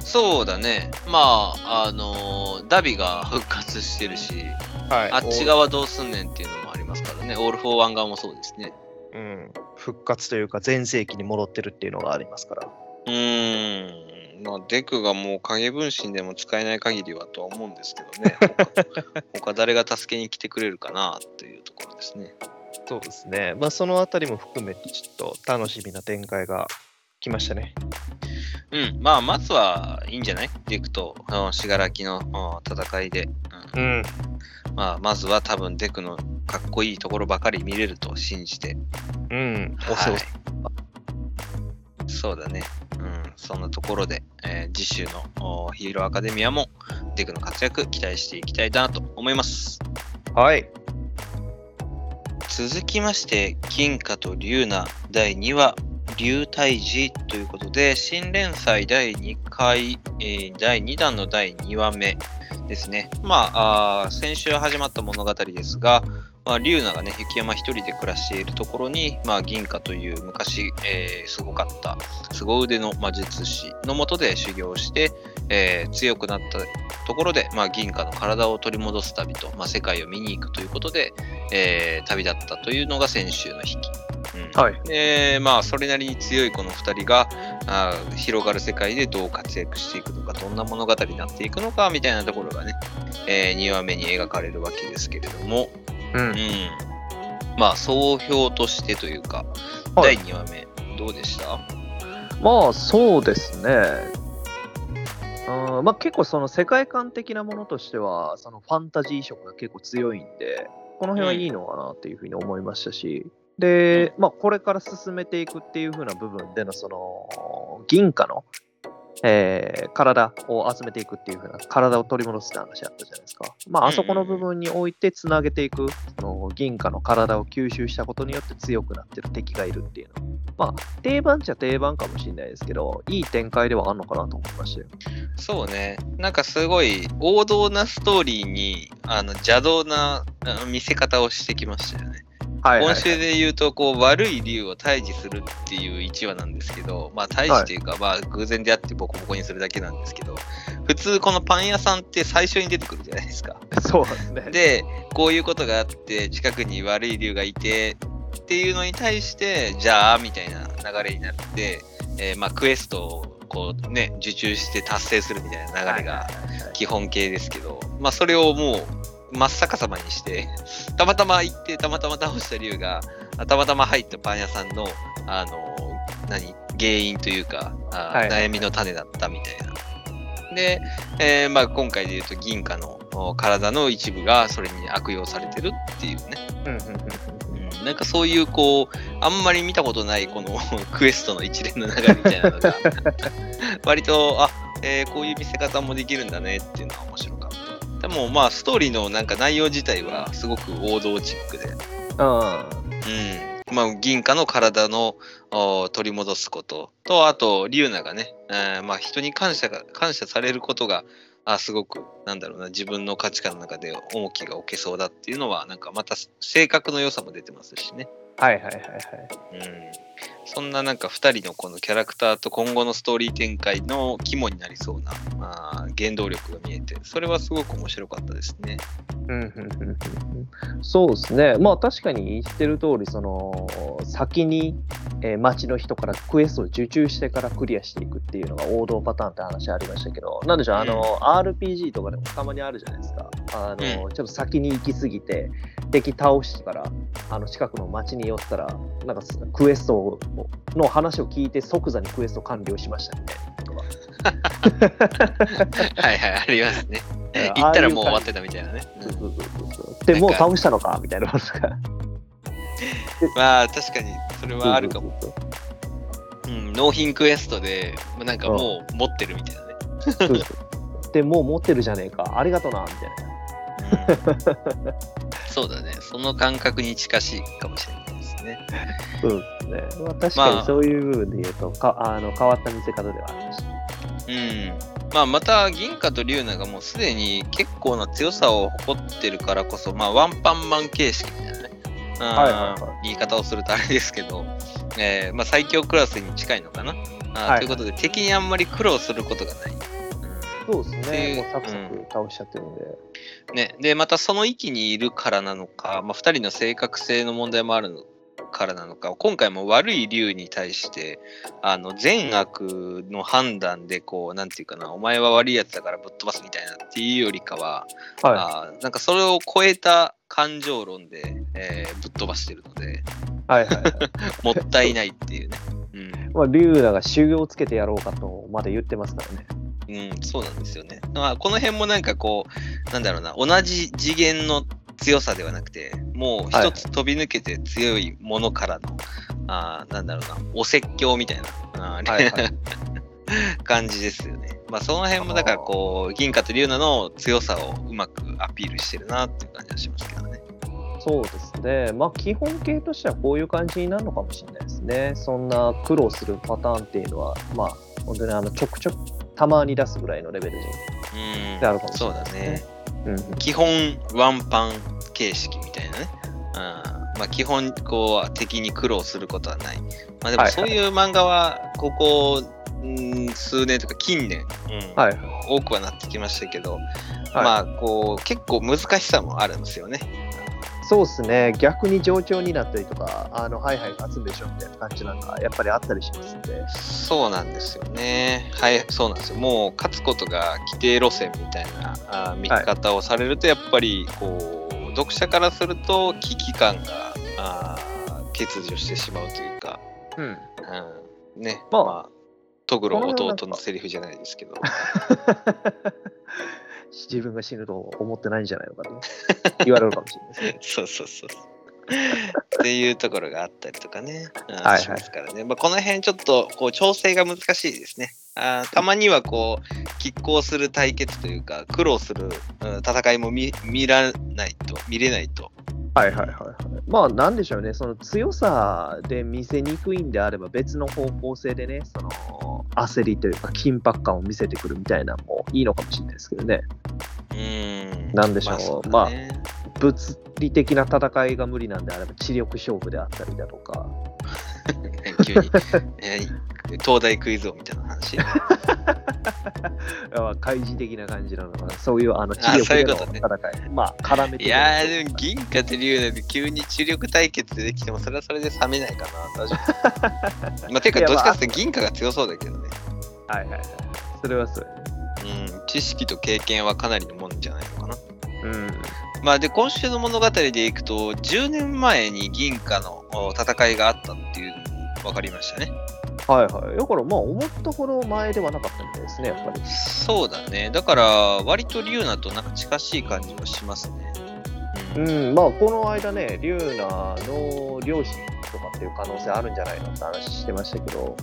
そうだね。まあ、あのー荼毘が復活してるし、はいあっち側どうすんねんっていうのもありますからね。オール・フォー・ワン側もそうですね。うん、復活というか、全盛期に戻ってるっていうのがありますから。うーん。まあ、デクがもう影分身でも使えない限りはとは思うんですけどね。他他誰が助けに来てくれるかなというところですね。そうですね。まあ、そのあたりも含めて、ちょっと楽しみな展開が来ましたね。うん。まあ、まずはいいんじゃない？デクとうん信楽のうん戦いで。うんうん。まあ、まずは多分デクのかっこいいところばかり見れると信じて。うん。はい押せ押そうだね。うん。そんなところで、えー次週のおヒーローアカデミアもデクの活躍期待していきたいなと思います。せ。はい。続きまして、金貨と龍ナ第2話、龍退治ということで、新連載第2回、えー第2弾の第2話目ですね。まあ、あー先週始まった物語ですが、まあ、龍ナがね、雪山一人で暮らしているところに、まあ、銀貨という昔、えーすごかった凄腕の魔術師のもとで修行して、えー強くなったところで、まあ、銀貨の体を取り戻す旅と、まあ、世界を見に行くということで、えー旅立ったというのが先週の引き。うんはい。でまあそれなりに強いこの2人があー広がる世界でどう活躍していくのかどんな物語になっていくのかみたいなところがね、え2話目に描かれるわけですけれども、ううん。まあ総評としてというか、はい。第2話目どうでした？まあ、そうですね。うんまあ、結構その世界観的なものとしては、そのファンタジー色が結構強いんで、この辺はいいのかなっていうふうに思いましたし、で、まあ、これから進めていくっていう風な部分での、その、銀貨の、えー体を集めていくっていう風な、体を取り戻すって話あったじゃないですか。まあ、あそこの部分においてつなげていく、その銀貨の体を吸収したことによって強くなってる敵がいるっていうの。まあ、定番っちゃ定番かもしれないですけど、いい展開ではあるのかなと思いましたよ。そうね。なんかすごい王道なストーリーにあの邪道なあ見せ方をしてきましたよね。はい今週で言うと、こう、悪い竜を退治するっていう1話なんですけど、まあ、退治というか、まあ、偶然であってボコボコにするだけなんですけど、普通、このパン屋さんって最初に出てくるじゃないですか。そうですね。で、こういうことがあって、近くに悪い竜がいて、っていうのに対して、じゃあ、みたいな流れになって、えーまあ、クエストを、こうね、受注して達成するみたいな流れが基本形ですけど、まあ、それをもう真っ逆さまにして、たまたま行って、たまたま倒した竜が、あたまたま入ったパン屋さんの、あの、何、原因というか、あはいはい悩みの種だったみたいな。で、えーまあ、今回で言うと、銀貨のお体の一部がそれに悪用されてるっていうね。うんなんかそういう、こう、あんまり見たことない、この クエストの一連の流れみたいなのが、割と、あ、えーこういう見せ方もできるんだねっていうのは面白かった。でも、まあ、ストーリーのなんか内容自体はすごく王道チックで、うん。まあ、銀貨の体のお取り戻すことと、あと、リュウナがね、えーまあ、人に感謝が、感謝されることが、あすごく、なんだろうな、自分の価値観の中で重きが置けそうだっていうのは、なんかまた性格の良さも出てますしね。はいはいはいはい。うん。そんななんか2人のこのキャラクターと今後のストーリー展開の肝になりそうな、まあ、原動力が見えて、それはすごく面白かったですね。うんうんうんうんうんそうですね。まあ確かに言ってる通り、その先に、えー街の人からクエストを受注してからクリアしていくっていうのが王道パターンって話ありましたけど、なんでしょう、あの、RPG とかでもたまにあるじゃないですか。あの、ちょっと先に行き過ぎて、敵倒してから、あの近くの街に寄ったら、なんかクエストの話を聞いて即座にクエスト完了しましたみたいなことが。はいはい、ありますね。あ行ったらもう終わってたみたいなね。そうそうそうそうで、もう倒したのかみたいなことが。まあ確かにそれはあるかも。そううん、納品クエストで、まあなんかもう持ってるみたいなね。そうそうで、もう持ってるじゃねえか。ありがとな、みたいな。うんそうだね。その感覚に近しいかもしれないですね。そうですね。まあ、確まあかにそういう部分で言うと、かあの変わった見せ方ではありました。うん。まあまた銀貨と龍奈がもうすでに結構な強さを誇ってるからこそ、まあワンパンマン形式みたいなね。はいはいはい言い方をするとあれですけど、えーまあ、最強クラスに近いのかな、あーはいということで敵にあんまり苦労することがない。そうですね。もうサクサク倒しちゃってるんで。ね、で、またその域にいるからなのか、まあ、2人の性格性の問題もあるからなのか、今回も悪い竜に対して、あの善悪の判断で、こう、なんていうかな、お前は悪いやつだからぶっ飛ばすみたいなっていうよりかは、はあーなんかそれを超えた感情論で、えーぶっ飛ばしてるので、い。はいはい、はい。もったいないっていうね。うんまあ、リュウナが修行をつけてやろうかとまで言ってますからね。うん、そうなんですよね。まあ、この辺もなんかこう、なんだろうな、同じ次元の強さではなくて、もう一つ飛び抜けて強いものからの、あーなんだろうな、お説教みたいな、はいはい。感じですよね。まあ、その辺もだからこう、銀貨と龍奈の強さをうまくアピールしてるなっていう感じがしますけどね。そうですね。まあ、基本形としてはこういう感じになるのかもしれないですね。そんな苦労するパターンっていうのは、まあ、本当にあのちょくちょくたまに出すぐらいのレベルうん、であるかもしそうれないですねだね。うん。基本ワンパン形式みたいなね。うんまあ、基本こう敵に苦労することはない。まあ、でもそういう漫画はここ、うん数年とか近年、うんはい。多くはなってきましたけど、はいまあこう結構難しさもあるんですよね。そうですね。逆に冗長になったりとか、あの、はいはい、勝つんでしょみたいな感じなんか、やっぱりあったりしますんで。そうなんですよね。はい、そうなんですよ。もう勝つことが規定路線みたいな見方をされると、やっぱりこう読者からすると危機感が欠如してしまうというか、うん。うん、ね、まあまあ、トグロ弟のセリフじゃないですけど、自分が死ぬと思ってないんじゃないのかと言われるかもしれないですね。そうそうそう。っていうところがあったりとかね、はいはいしますからね。まあ、この辺ちょっとこう調整が難しいですね。あーたまにはこう、拮抗する対決というか、苦労する、うん戦いも見見らないと、見れないと。はいはいはいはい。まあなんでしょうね、その強さで見せにくいんであれば別の方向性でね、その焦りというか緊迫感を見せてくるみたいなのもいいのかもしれないですけどね。うーん。なんでしょうそうだね物理的な戦いが無理なんであれば知力勝負であったりだとか。急に、えー東大クイズ王みたいな話。まあ開示的な感じなのかな、そういうあの知あ力でのそういうことね戦い。まあ絡めていやー、でも銀貨と竜なんで急に知力対決でできても、それはそれで冷めないかな、大丈夫。まあ、ていうか、どっちかっていうと銀貨が強そうだけどね。はいはいはい。それはそううん、知識と経験はかなりのもんじゃないのかな。うん。まあ、で、今週の物語でいくと、10年前に銀貨のお戦いがあったっていうのも分かりましたね。はいはい。だからまあ思ったほど前ではなかったみたいですね、やっぱり。そうだね。だから、割と龍奈となんか近しい感じはしますね。うんうん、まあこの間ね、リュウナの両親とかっていう可能性あるんじゃないのって話してましたけど、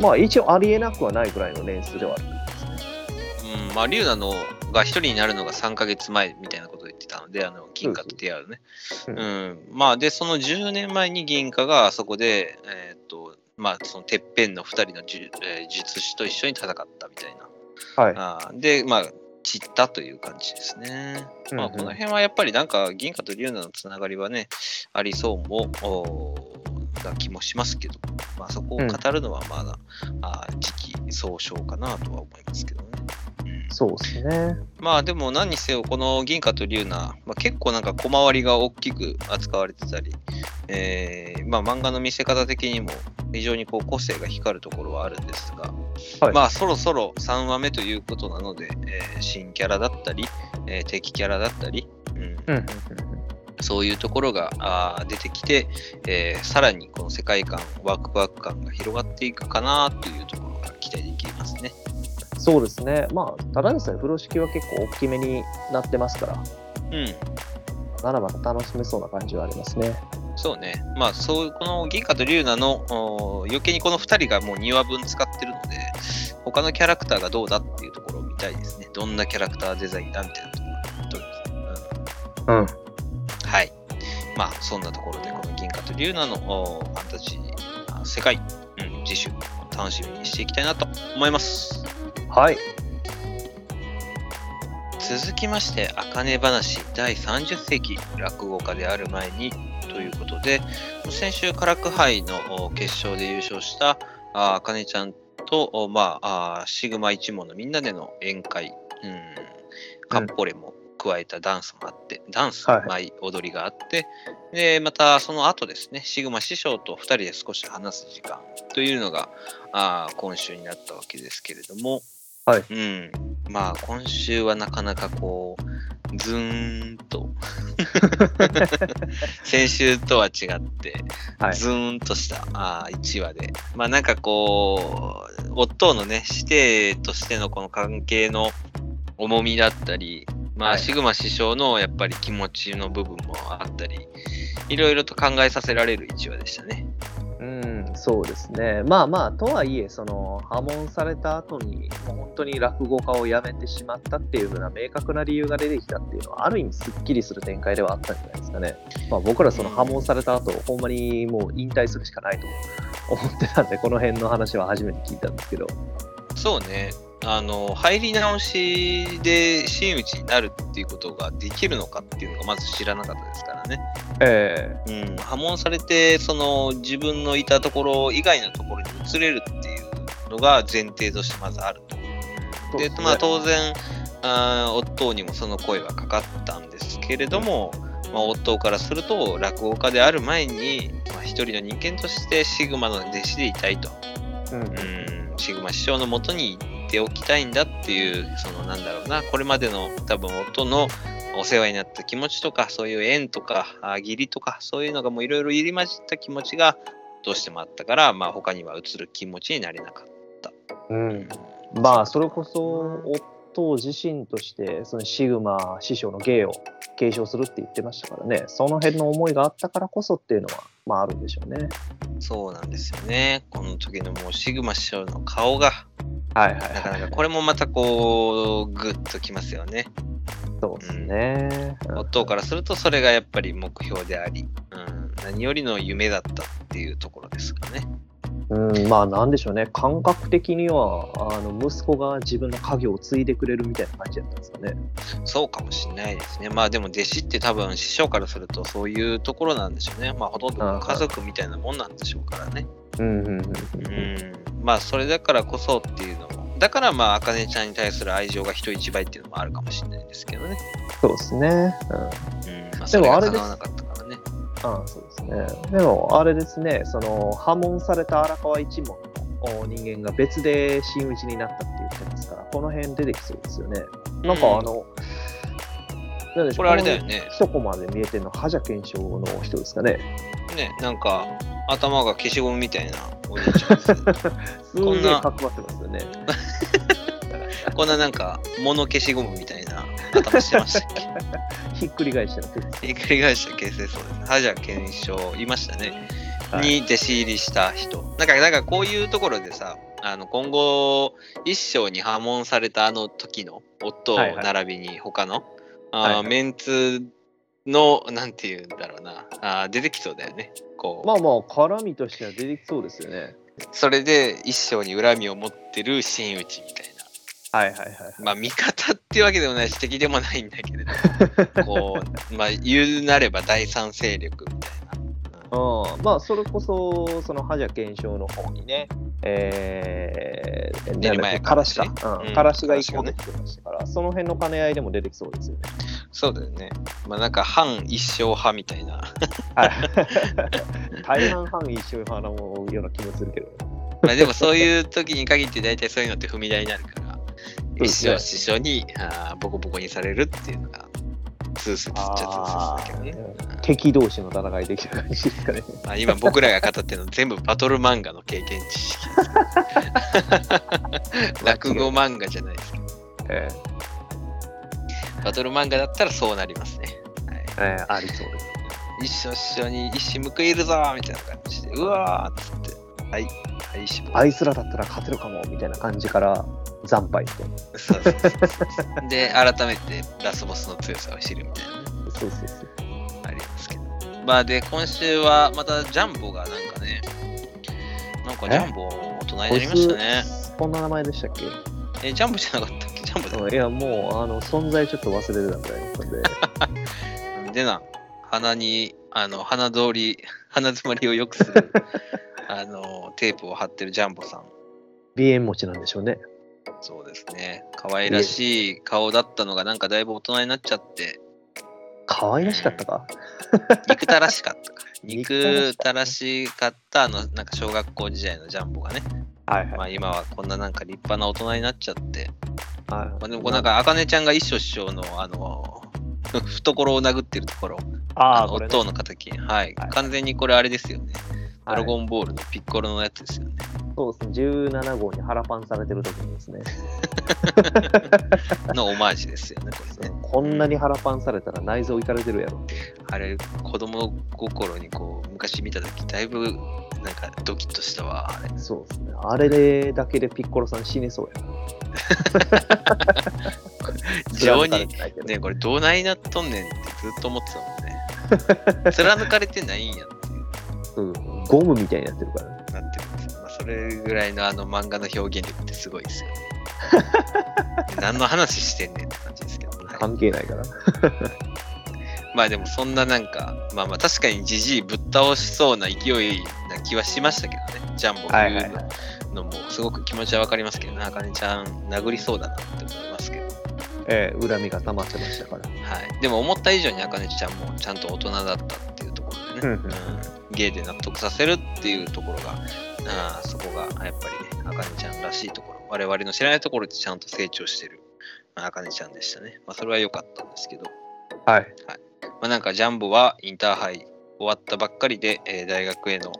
まあ一応ありえなくはないぐらいの年数ではあるんですね。うん、まあ、龍奈のが一人になるのが3ヶ月前みたいなことを言ってたので、あの銀貨と出会うね。うんうん、まあ、で、その10年前に銀貨があそこで、えーっと、まあ、そのてっぺんの2人のじゅ、えー術師と一緒に戦ったみたいな。はい。あーで、まあ、散ったという感じですね。まあ、この辺はやっぱりなんか銀貨と龍奈のつながりはね、ありそうも、な気もしますけど、まあ、そこを語るのはまだ、うん、あ時期尚早かなとは思いますけどね。そうですね。まあでも何にせよ、この銀貨と龍奈、まあ、結構なんか小回りが大きく扱われてたり、えー、まあ漫画の見せ方的にも非常にこう個性が光るところはあるんですが、はい、まあそろそろ3話目ということなので、えー、新キャラだったり、えー、敵キャラだったり、うん、うんそういうところがあ出てきて、えー、さらにこの世界観、ワクワク感が広がっていくかなというところが期待できますね。そうですね。まあ、ただでさえ風呂敷は結構大きめになってますから、うん。ならば楽しめそうな感じはありますね。そうね。まあ、そう、この銀貨と龍奈の、余計にこの2人がもう2話分使ってるので、他のキャラクターがどうだっていうところを見たいですね。どんなキャラクターデザインだみたいなところ。うん。うん。はい。まあ、そんなところで、この銀貨と龍奈のファンタジー世界、うん、次週、楽しみにしていきたいなと思います。はい。続きまして、あかね話第30世紀落語家である前にということで、先週、唐久杯の決勝で優勝したあかねちゃんと、まあ、シグマ一門のみんなでの宴会、うん、カッポレも加えたダンスもあって、ダンス、はい、踊りがあって、で、またその後ですね、シグマ師匠と2人で少し話す時間というのがあ今週になったわけですけれども、はい。うん。まあ、今週はなかなかこう、ずーんと 先週とは違って、ずーんとしたあ1話で、まあなんかこう、夫のね、師弟としてのこの関係の重みだったり、まあ、はい、シグマ師匠のやっぱり気持ちの部分もあったり、いろいろと考えさせられる1話でしたね。うん、そうですね。まあまあ、とはいえ、その、破門された後に、もう本当に落語家を辞めてしまったっていうふうな明確な理由が出てきたっていうのは、ある意味すっきりする展開ではあったんじゃないですかね。まあ僕らその破門された後、ほんまにもう引退するしかないと思ってたんで、この辺の話は初めて聞いたんですけど。そうね。あの入り直しで真打ちになるっていうことができるのかっていうのがまず知らなかったですからね。えー、うん、破門されてその自分のいたところ以外のところに移れるっていうのが前提としてまずあると。で、ね、まあ、当然あ夫にもその声はかかったんですけれども、まあ、夫からすると落語家である前に、まあ、一人の人間としてシグマの弟子でいたいと。うん、うんシグマ師匠のもとにておきたいんだっていう、そのなんだろうな、これまでの多分音のお世話になった気持ちとか、そういう縁とか、義理とか、そういうのがもういろいろ入り混じった気持ちがどうしてもあったから、まあ他には移る気持ちになれなかった。うん。まあそれこそ夫自身としてそのシグマ師匠の芸を継承するって言ってましたからね、その辺の思いがあったからこそっていうのは、まああるんでしょうね。そうなんですよね。この時のもうシグマ師匠の顔が、はいはい、はい、なかなかこれもまたこう、ぐっときますよね。そうですね。うん、夫からするとそれがやっぱり目標であり、うん、何よりの夢だったっていうところですかね。うん、まあなんでしょうね、感覚的にはあの息子が自分の家業を継いでくれるみたいな感じだったんですかね。そうかもしれないですね。まあでも弟子って多分師匠からするとそういうところなんでしょうね。まあほとんど家族みたいなもんなんでしょうからね。うんうんうん。うんまあそれだからこそっていうのも、だからまあ、あかねちゃんに対する愛情が人一倍っていうのもあるかもしれないですけどね。そうですね。うん。うんまあ、それが叶わなかったからね。ああそうですね。でも、あれですね、その、破門された荒川一門の人間が別で真打ちになったって言ってますから、この辺出てきそうですよね。なんかあの、うん、なんでしょうこれあれだよね。一コマで見えてるの、覇者検証の人ですかね。ね、なんか、頭が消しゴムみたいなおじいちゃんです。こんな、かってますよね。こんななんか、物消しゴムみたいな頭してましたっけ？ひっくり返したらひっくり返した形成そうです。覇者検証いましたね。はい、に弟子入りした人。なんか、なんかこういうところでさ、あの今後、一生に破門されたあの時の夫並びに他の、はいはい、あメンツの、なんていうんだろうな、あ出てきそうだよね。こう。まあまあ、絡みとしては出てきそうですよね。それで一生に恨みを持ってる真打ちみたいはいはいはい。まあ味方っていうわけでもないし敵でもないんだけれど、こう、まあ言うなれば第三勢力みたいな。うん、まあ、それこそ、その覇者検証の方にね、えー、練馬やからしうんうんからしが一個出てきましたから、その辺の兼ね合いでも出てきそうですよね。そうだよね。まあなんか反一生派みたいな。はい。大半半一緒派のような気もするけど。まあでもそういう時に限って大体そういうのって踏み台になるから、そう一生師匠にあーボコボコにされるっていうのが、通説っちゃ通説だけどね。敵同士の戦いできる感じですかね。まあ、今僕らが語ってるの全部バトル漫画の経験知識。落語漫画じゃないですけど。えバトル漫画だったらそうなりますね。はい、ーえーありそうです。一生師匠に一矢報いるぞーみたいな感じで、うわーっつって、はい。あいつらだったら勝てるかもみたいな感じから惨敗と。そうそうそうそう で、改めてラスボスの強さを知るみたいなね、そうそうそう。ありますけど。まあで、今週はまたジャンボがなんかね、なんかジャンボ大人になりましたね。こんな名前でしたっけ？え、ジャンボじゃなかったっけ？ジャンボだっいや、もう、あの、存在ちょっと忘れてたぐらいだったんで。け でな、鼻に、あの、鼻通り、鼻詰まりを良くする、あの、テープを貼ってるジャンボさん。鼻炎持ちなんでしょうね。そうですね。可愛らしい顔だったのがなんかだいぶ大人になっちゃって、可愛らしかったか？憎たらしかったか。憎たらしかった。あの、なんか小学校時代のジャンボがね、はいまあ今はこんななんか立派な大人になっちゃって、はい。まあでもなんか、あ。かねちゃんが一生師匠のあの、懐を殴ってるところ、ああ、のこれ、ね、夫の敵、はい、はい。完全にこれあれですよね。ドはいラゴンボールのピッコロのやつですよね。そうですね。17号に腹パンされてる時にですね。のオマージュですよね、これね。こんなに腹パンされたら内臓いかれてるやろ。あれ、子供心にこう、昔見たとき、だいぶなんかドキッとしたわ、あれ。そうですね。あれでだけでピッコロさん死にそうやな。情にねこれどないなっとんねんってずっと思ってたもんね。貫かれてないんやってうん、ゴムみたいになってるからね。なってるんですよ。まあ、それぐらいのあの漫画の表現力ってすごいですよね。何の話してんねんって感じですけど、はい関係ないから。まあでもそんななんか、まあまあ確かにじじいぶっ倒しそうな勢いな気はしましたけどね。ジャンボが言うのもすごく気持ちはわかりますけどね。あかねちゃん殴りそうだなって思いますけど。ええ恨みが溜まってましたから。はい。でも思った以上にあかねちゃんもちゃんと大人だったうんうんゲイで納得させるっていうところが、あーそこがやっぱりね、あかねちゃんらしいところ、我々の知らないところでちゃんと成長してる、あかねちゃんでしたね。まあ、それは良かったんですけど、はい。まあ、なんかジャンボはインターハイ終わったばっかりで、えー大学への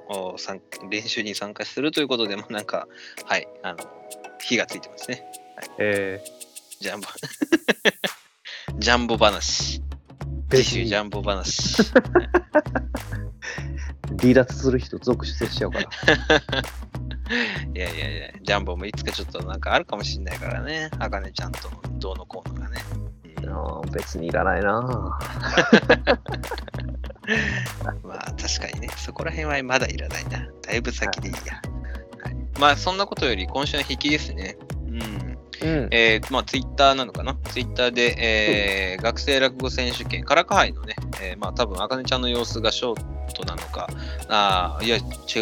練習に参加するということで、まあ、なんか、はい、あの、火がついてますね。えジャンボ。ジャンボ話。ー、次週ジャンボ話。離脱する人続出しちゃうから。いやいやいや、ジャンボもいつかちょっとなんかあるかもしれないからね。あかねちゃんとのどうのこうのがね。別にいらないな まあ確かにね、そこら辺はまだいらないな。だいぶ先でいいや。はい、まあそんなことより今週の引きですね。うん。うん。えー、まあツイッターなのかな？ツイッターで、えー学生落語選手権、カラカ杯のね、えーまあ多分、あかねちゃんの様子がショートなのか、あーいや、違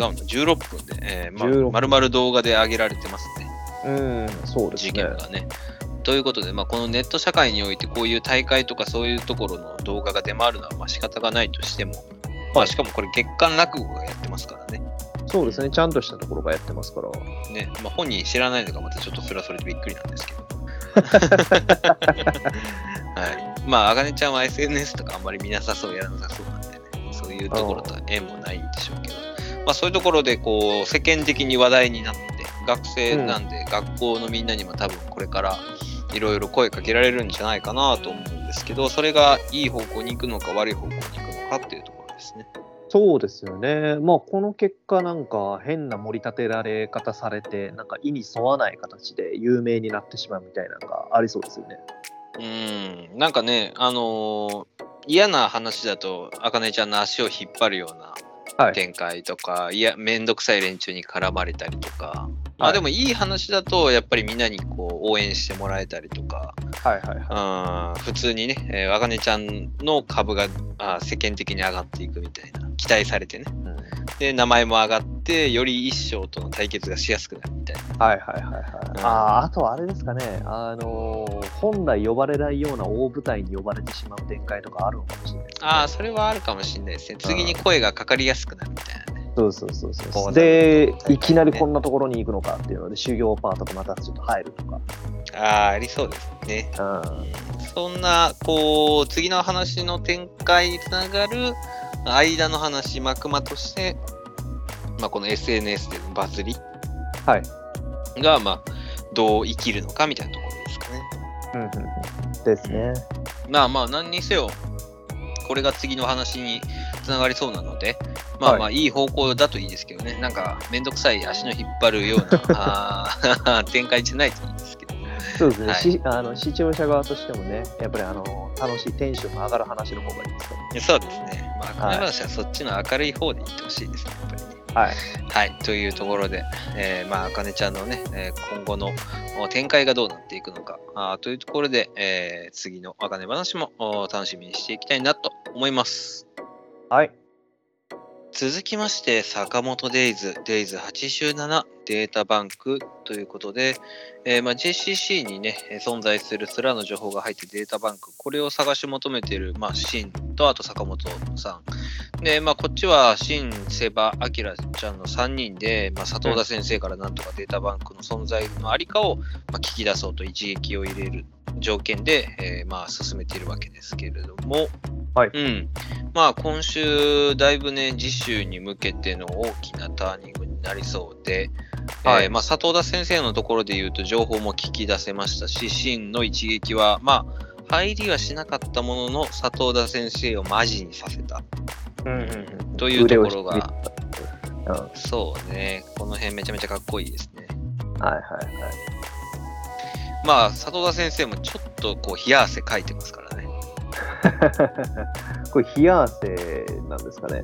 うんだ、16分で、えーま16まるまる動画で上げられてますね。うん、そうです事ね。件がね。ということで、まあ、このネット社会においてこういう大会とかそういうところの動画が出回るのはまあ仕方がないとしても、まあ、しかもこれ月刊落語がやってますからね。そうですね。ちゃんとしたところがやってますから。ねまあ、本人知らないのがまたちょっとそれはそれでびっくりなんですけど。はい。まあ、あがねちゃんは SNS とかあんまり見なさそう、やらなさそうなんでね、そういうところとは縁もないんでしょうけど、まあ、そういうところでこう世間的に話題になって、学生なんで、学校のみんなにも多分これからいろいろ声かけられるんじゃないかなと思うんですけど、それがいい方向に行くのか悪い方向に行くのかっていうところですね。そうですよね。まあ、この結果、なんか変な盛り立てられ方されて、なんか意に沿わない形で有名になってしまうみたいなのがありそうですよね。うん、なんかね、あのー嫌な話だと、あかねちゃんの足を引っ張るようなはい。展開とか、いや、めんどくさい連中に絡まれたりとか、あでもいい話だと、やっぱりみんなにこう応援してもらえたりとか、はいはいはうん普通にね、えー、あかねちゃんの株があー世間的に上がっていくみたいな、期待されてね。い。うんで、名前も上がって、より一生との対決がしやすくなるみたいな。はいはいはいはい。うんああ、あとはあれですかね、あのー本来呼ばれないような大舞台に呼ばれてしまう展開とかあるのかもしれないです、ね。ああ、それはあるかもしれないですね。次に声がかかりやすくなるみたいなね。そうそうそうそうでいきなりこんなところに行くのかっていうので、修行パートがまたちょっと入るとか。ああ、ありそうですね。うんそんな、こう、次の話の展開につながる間の話、幕間として、まあ、この SNS でのバズりはい。が、まあ、どう生きるのかみたいなところですかね。うんうんうん、ですね。まあまあ、何にせよ、これが次の話につながりそうなので、まあまあ、いい方向だといいですけどね、なんか、めんどくさい足の引っ張るようなあー 展開じゃないといいですけど。そうですね、はいしあの視聴者側としてもね、やっぱりあの楽しいテンションが上がる話の方がいいですね。そうですね。まあ、金話はそっちの明るい方で言ってほしいですね、やっぱりね。はい。はい、というところで、えーまあ、あかねちゃんのね、えー今後のお展開がどうなっていくのかあーというところで、えー次のあかね話もお楽しみにしていきたいなと思います。はい。続きまして、坂本デイズ、デイズ87データバンクということで、えーまあ、JCC にね、えー存在するスラの情報が入ってデータバンク、これを探し求めている、まあ、シンと、あと坂本さん。で、まあ、こっちは、シン、セバ、アキラちゃんの3人で、まあ、佐藤田先生からなんとかデータバンクの存在のありかを、まあ、聞き出そうと一撃を入れる条件で、えーまあ、進めているわけですけれども、はい。うん。まあ、今週、だいぶね、次週に向けての大きなターニングになりそうで、はい。えーまあ、佐藤田先生のところで言うと、情報も聞き出せましたし、真の一撃は、まあ、入りはしなかったものの、佐藤田先生をマジにさせた。うんうんうん、というところがうんはいそうね、この辺めちゃめちゃかっこいいですね。はいはい。まあ、佐藤田先生もちょっとこう、冷や汗かいてますからね。これ、冷や汗なんですかね。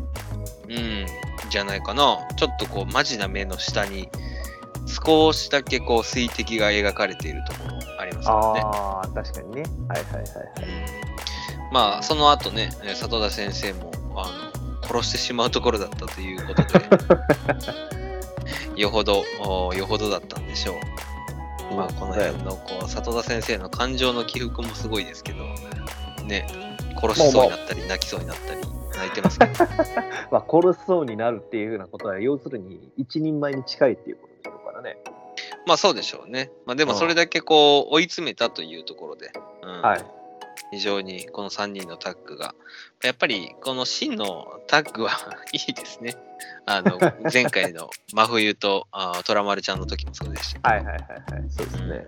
うん、じゃないかな。ちょっとこう、マジな目の下に、少しだけこう、水滴が描かれているところあ。ああ、確かにね。はいはいはいはい。うんまあ、その後ね、えー佐藤田先生も、あの、殺してしまうところだったということで、よほど、およほどだったんでしょう。まあ、この辺の、こう、佐藤田先生の感情の起伏もすごいですけど、ね、殺しそうになったり、泣きそうになったり、泣いてますけど、まあ、殺しそうになるっていうふうなことは、要するに一人前に近いっていうことでしょうからね。まあそうでしょうね。まあでもうんそれだけこう、追い詰めたというところで、うんはい。非常にこの3人のタッグが、やっぱりこの真のタッグは いいですね。あの、前回の真冬とあトラマルちゃんの時もそうでした。はいはいはいはい。そうですね。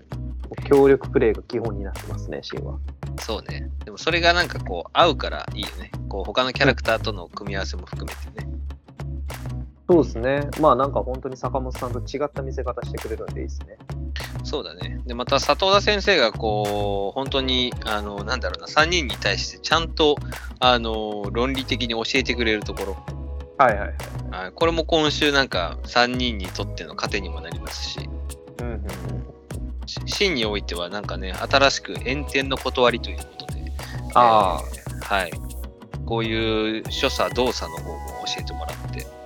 協力プレーが基本になってますね、シンは。そうね。でもそれがなんかこう、合うからいいよね。こう、他のキャラクターとの組み合わせも含めてね。そうですね。まあなんか本当に坂本さんと違った見せ方してくれるんでいいですね。そうだね。で、また佐藤田先生がこう、本当に、あの、なんだろうな、3人に対してちゃんと、あの、論理的に教えてくれるところ。はいはいはい。はいこれも今週なんか3人にとっての糧にもなりますし、うんうんうん。し真においてはなんかね、新しく炎天の断りということで、あえーはい。こういう所作、動作の方も教えてもらって、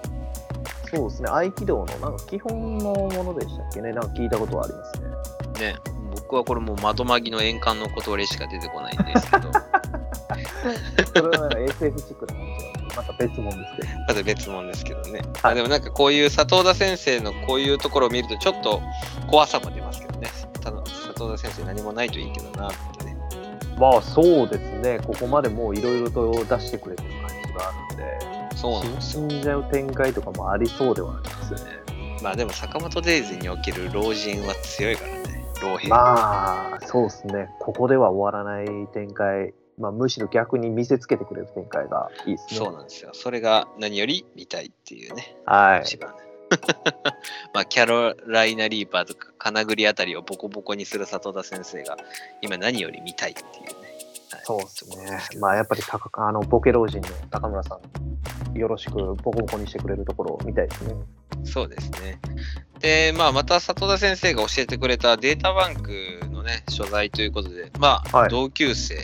そうですね。合気道のなんか基本のものでしたっけね。なんか聞いたことはありますね。ね、僕はこれもう窓まぎの円環の断りしか出てこないんですけど、それはなんか SF チックな感じなんで、また別物ですけど。また別物ですけどね。はいあでもなんかこういう佐藤田先生のこういうところを見るとちょっと怖さも出ますけどね。ただ佐藤田先生何もないといいけどなってね。まあそうですね。ここまでもういろいろと出してくれてる感じがあるんで、そうなんですよ。死んじゃう展開とかもありそうではありますよね。まあでも坂本デイズにおける老人は強いからね。老兵。まあ、そうですね。ここでは終わらない展開。まあ、むしろ逆に見せつけてくれる展開がいいですね。そうなんですよ。それが何より見たいっていうね。はい。一番。まあ、キャロライナ・リーパーとか金栗あたりをボコボコにする里田先生が今何より見たいっていうそうですね。まあやっぱりあのボケ老人の高村さん、よろしくボコボコにしてくれるところみたいですね。そうですね。で、まあ、また里田先生が教えてくれたデータバンクのね、所在ということで、まあ、はい同級生、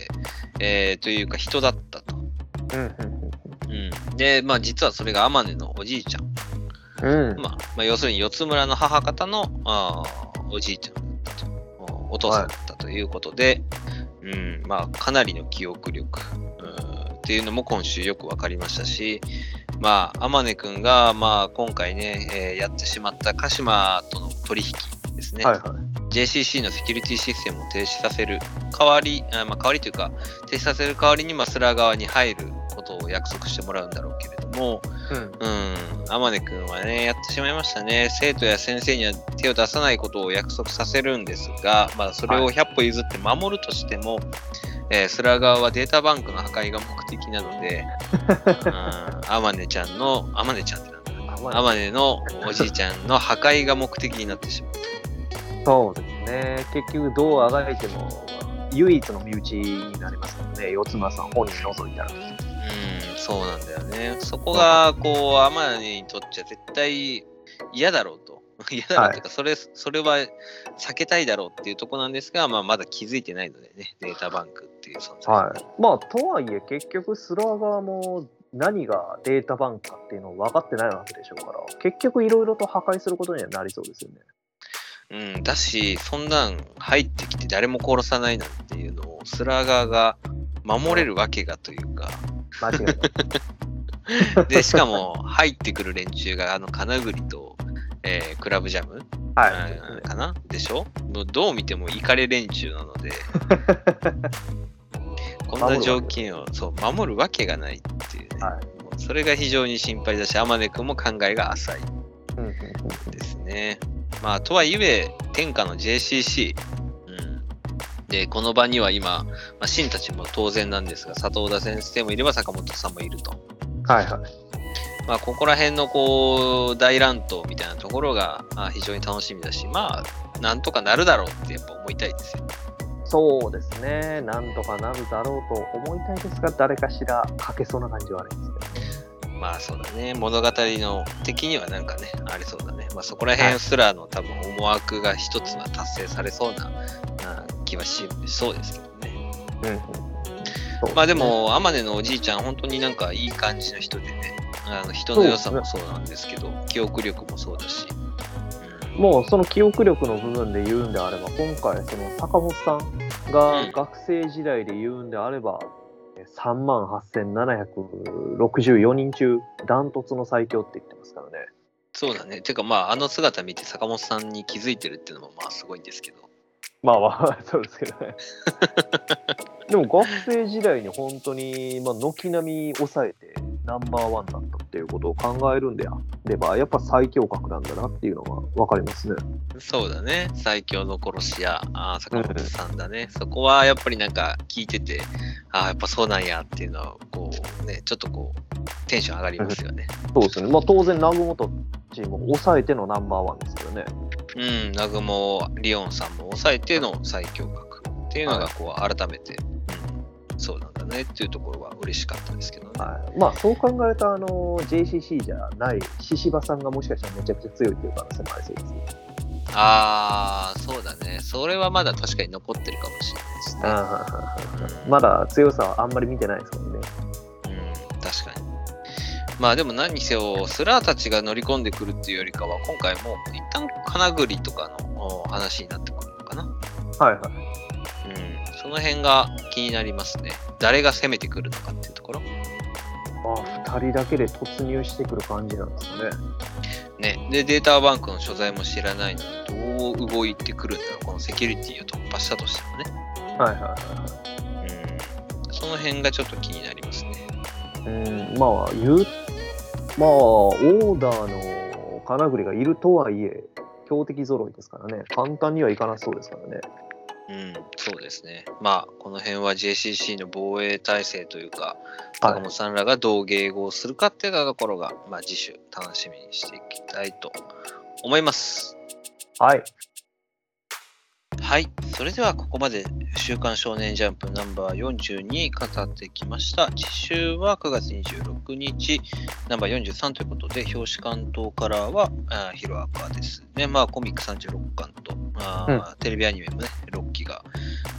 えーというか人だったと。うんうんうん。で、まあ、実はそれが天音のおじいちゃん。うん。うん。まあ、まあ、要するに四つ村の母方のあーおじいちゃんだったと。おお父さんだったということで、まあ、かなりの記憶力、うん、っていうのも今週よく分かりましたし、まあ、天音くんが、まあ、今回ね、えーやってしまった鹿島との取引ですね。はいはい。JCC のセキュリティシステムを停止させる代わり、あまあ、代わりというか、停止させる代わりに、まあ、スラー側に入ることを約束してもらうんだろうけれども、うん。うん、天音くんはね、やってしまいましたね。生徒や先生には手を出さないことを約束させるんですが、まあ、それを100歩譲って守るとしても、えースラー側はデータバンクの破壊が目的なので、うん、天音ちゃんの、天音ちゃんってなんだあまあ天音のおじいちゃんの破壊が目的になってしまう。そうですね。結局どうあがいても唯一の身内になりますからね。四つ間さん本人除いたら。うん、そうなんだよね。そこが、こう、天音にとっちゃ絶対嫌だろうと。嫌だろうというか、それ、それは避けたいだろうっていうところなんですが、まあ、まだ気づいてないのでね、データバンクっていう存在。はい。まあ、とはいえ、結局、スラー側も何がデータバンクかっていうのを分かってないわけでしょうから、結局、いろいろと破壊することにはなりそうですよね。うん、だし、そんなん入ってきて誰も殺さないなんていうのを、スラー側が守れるわけがというか、間違いない。で、しかも入ってくる連中が、あの、金栗と、えークラブジャム、はい。うんかな？でしょ？もうどう見てもイカレ連中なので、こんな条件をそう守るわけがないっていうね、はいそれが非常に心配だし、天音君も考えが浅いですね。まあ、とはいえ、天下の JCC、うん、で、この場には今、まあ、シンたちも当然なんですが、佐藤田先生もいれば坂本さんもいると。はいはい。まあ、ここら辺のこう大乱闘みたいなところがあ非常に楽しみだし、まあ、なんとかなるだろうってやっぱ思いたいですよ。そうですね。なんとかなるだろうと思いたいですが、誰かしら書けそうな感じはありますけどね。まあそうだね、物語の敵にはなんかね、ありそうだね。まあそこら辺すらの多分思惑が一つは達成されそうなな気はしそうですけどね。うんうんそうまあでも、天音のおじいちゃん、本当になんかいい感じの人でね、あの人の良さもそうなんですけど、記憶力もそうだし。うんもうその記憶力の部分で言うんであれば、今回、その坂本さんが学生時代で言うんであれば、3万8764人中、ダントツの最強って言ってますからね。そうだね。てかまあ、あの姿見て坂本さんに気づいてるっていうのもまあすごいんですけど。まあまあ、そうですけどね。でも学生時代に本当に、まあ、軒並み抑えてナンバーワンだったっていうことを考えるんであれば、やっぱ最強格なんだなっていうのが分かりますね。そうだね。最強の殺し屋、あー坂本さんだね。そこはやっぱりなんか聞いてて、ああ、やっぱそうなんやっていうのは、こうね、ちょっとこう、テンション上がりますよね。そうですね。まあ当然、南雲とチームを抑えてのナンバーワンですけどね。うん、南雲リオンさんも抑えての最強格っていうのが、こう、改めて、うん、そうなんだねっていうところは嬉しかったですけどね。はい、まあそう考えると、あの JCC じゃない獅子場さんがもしかしたらめちゃくちゃ強いっていう可能性もありそうですね。ああ、そうだね。それはまだ確かに残ってるかもしれないですね。うんまだ強さはあんまり見てないですからね。うん、確かに。まあでも何にせよ、スラーたちが乗り込んでくるっていうよりかは、今回もう一旦金栗とかのお話になってくるのかな。はいはい。うん、その辺が気になりますね。誰が攻めてくるのかっていうところ。まあ2人だけで突入してくる感じなんですかね。ね。で、データバンクの所在も知らないのに、どう動いてくるんだろう。このセキュリティを突破したとしてもね。はいはいはうん。その辺がちょっと気になりますね。いはい。うん、まあ言う、まあオーダーの金栗がいるとはいえ、強敵揃いですからね。簡単にはいかなそうですからね。うん、そうですね。まあ、この辺は JCC の防衛体制というか、坂本さんらがどう迎合するかっていうところが、まあ、次週楽しみにしていきたいと思います。はい。はい。それではここまで週刊少年ジャンプナンバー42語ってきました。次週は9月26日ナンバー43ということで、表紙関東カラーはあーヒロアカですね。まあコミック36巻と、あーテレビアニメもね、6期が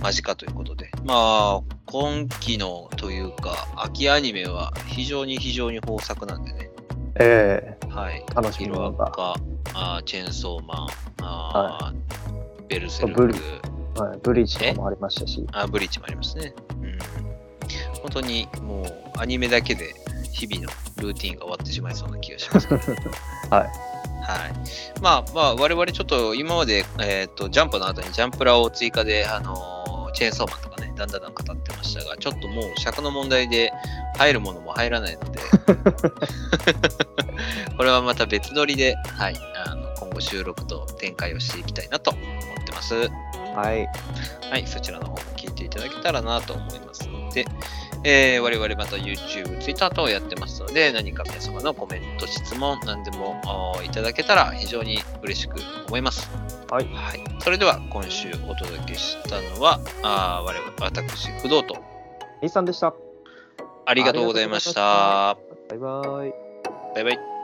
間近ということで、まあ今期のというか秋アニメは非常に非常に豊作なんでね。えはい。え楽しヒロアみなのが。カ、あーチェーンソーマン、あーベルセルブリク、はい、ブリーチもありましたし。あ、ブリッジもありますね。うん。本当にもうアニメだけで日々のルーティンが終わってしまいそうな気がします、はい。はい。まあまあ、我々ちょっと今まで、えっ、と、ジャンプの後にジャンプラを追加で、あのーチェーンソーマンとかね、だんだんだん語ってましたが、ちょっともう尺の問題で入るものも入らないので、これはまた別撮りで、はい、あの今後収録と展開をしていきたいなと思ってます。はい。はい、そちらの方も聞いていただけたらなと思いますので、えー我々また YouTube、Twitter 等やってますので、何か皆様のコメント、質問、何でもいただけたら非常に嬉しく思います。はい。はい、それでは今週お届けしたのは、あー我々、私、不動と日産でした。ありがとうございました。バイバイ。バイバイ。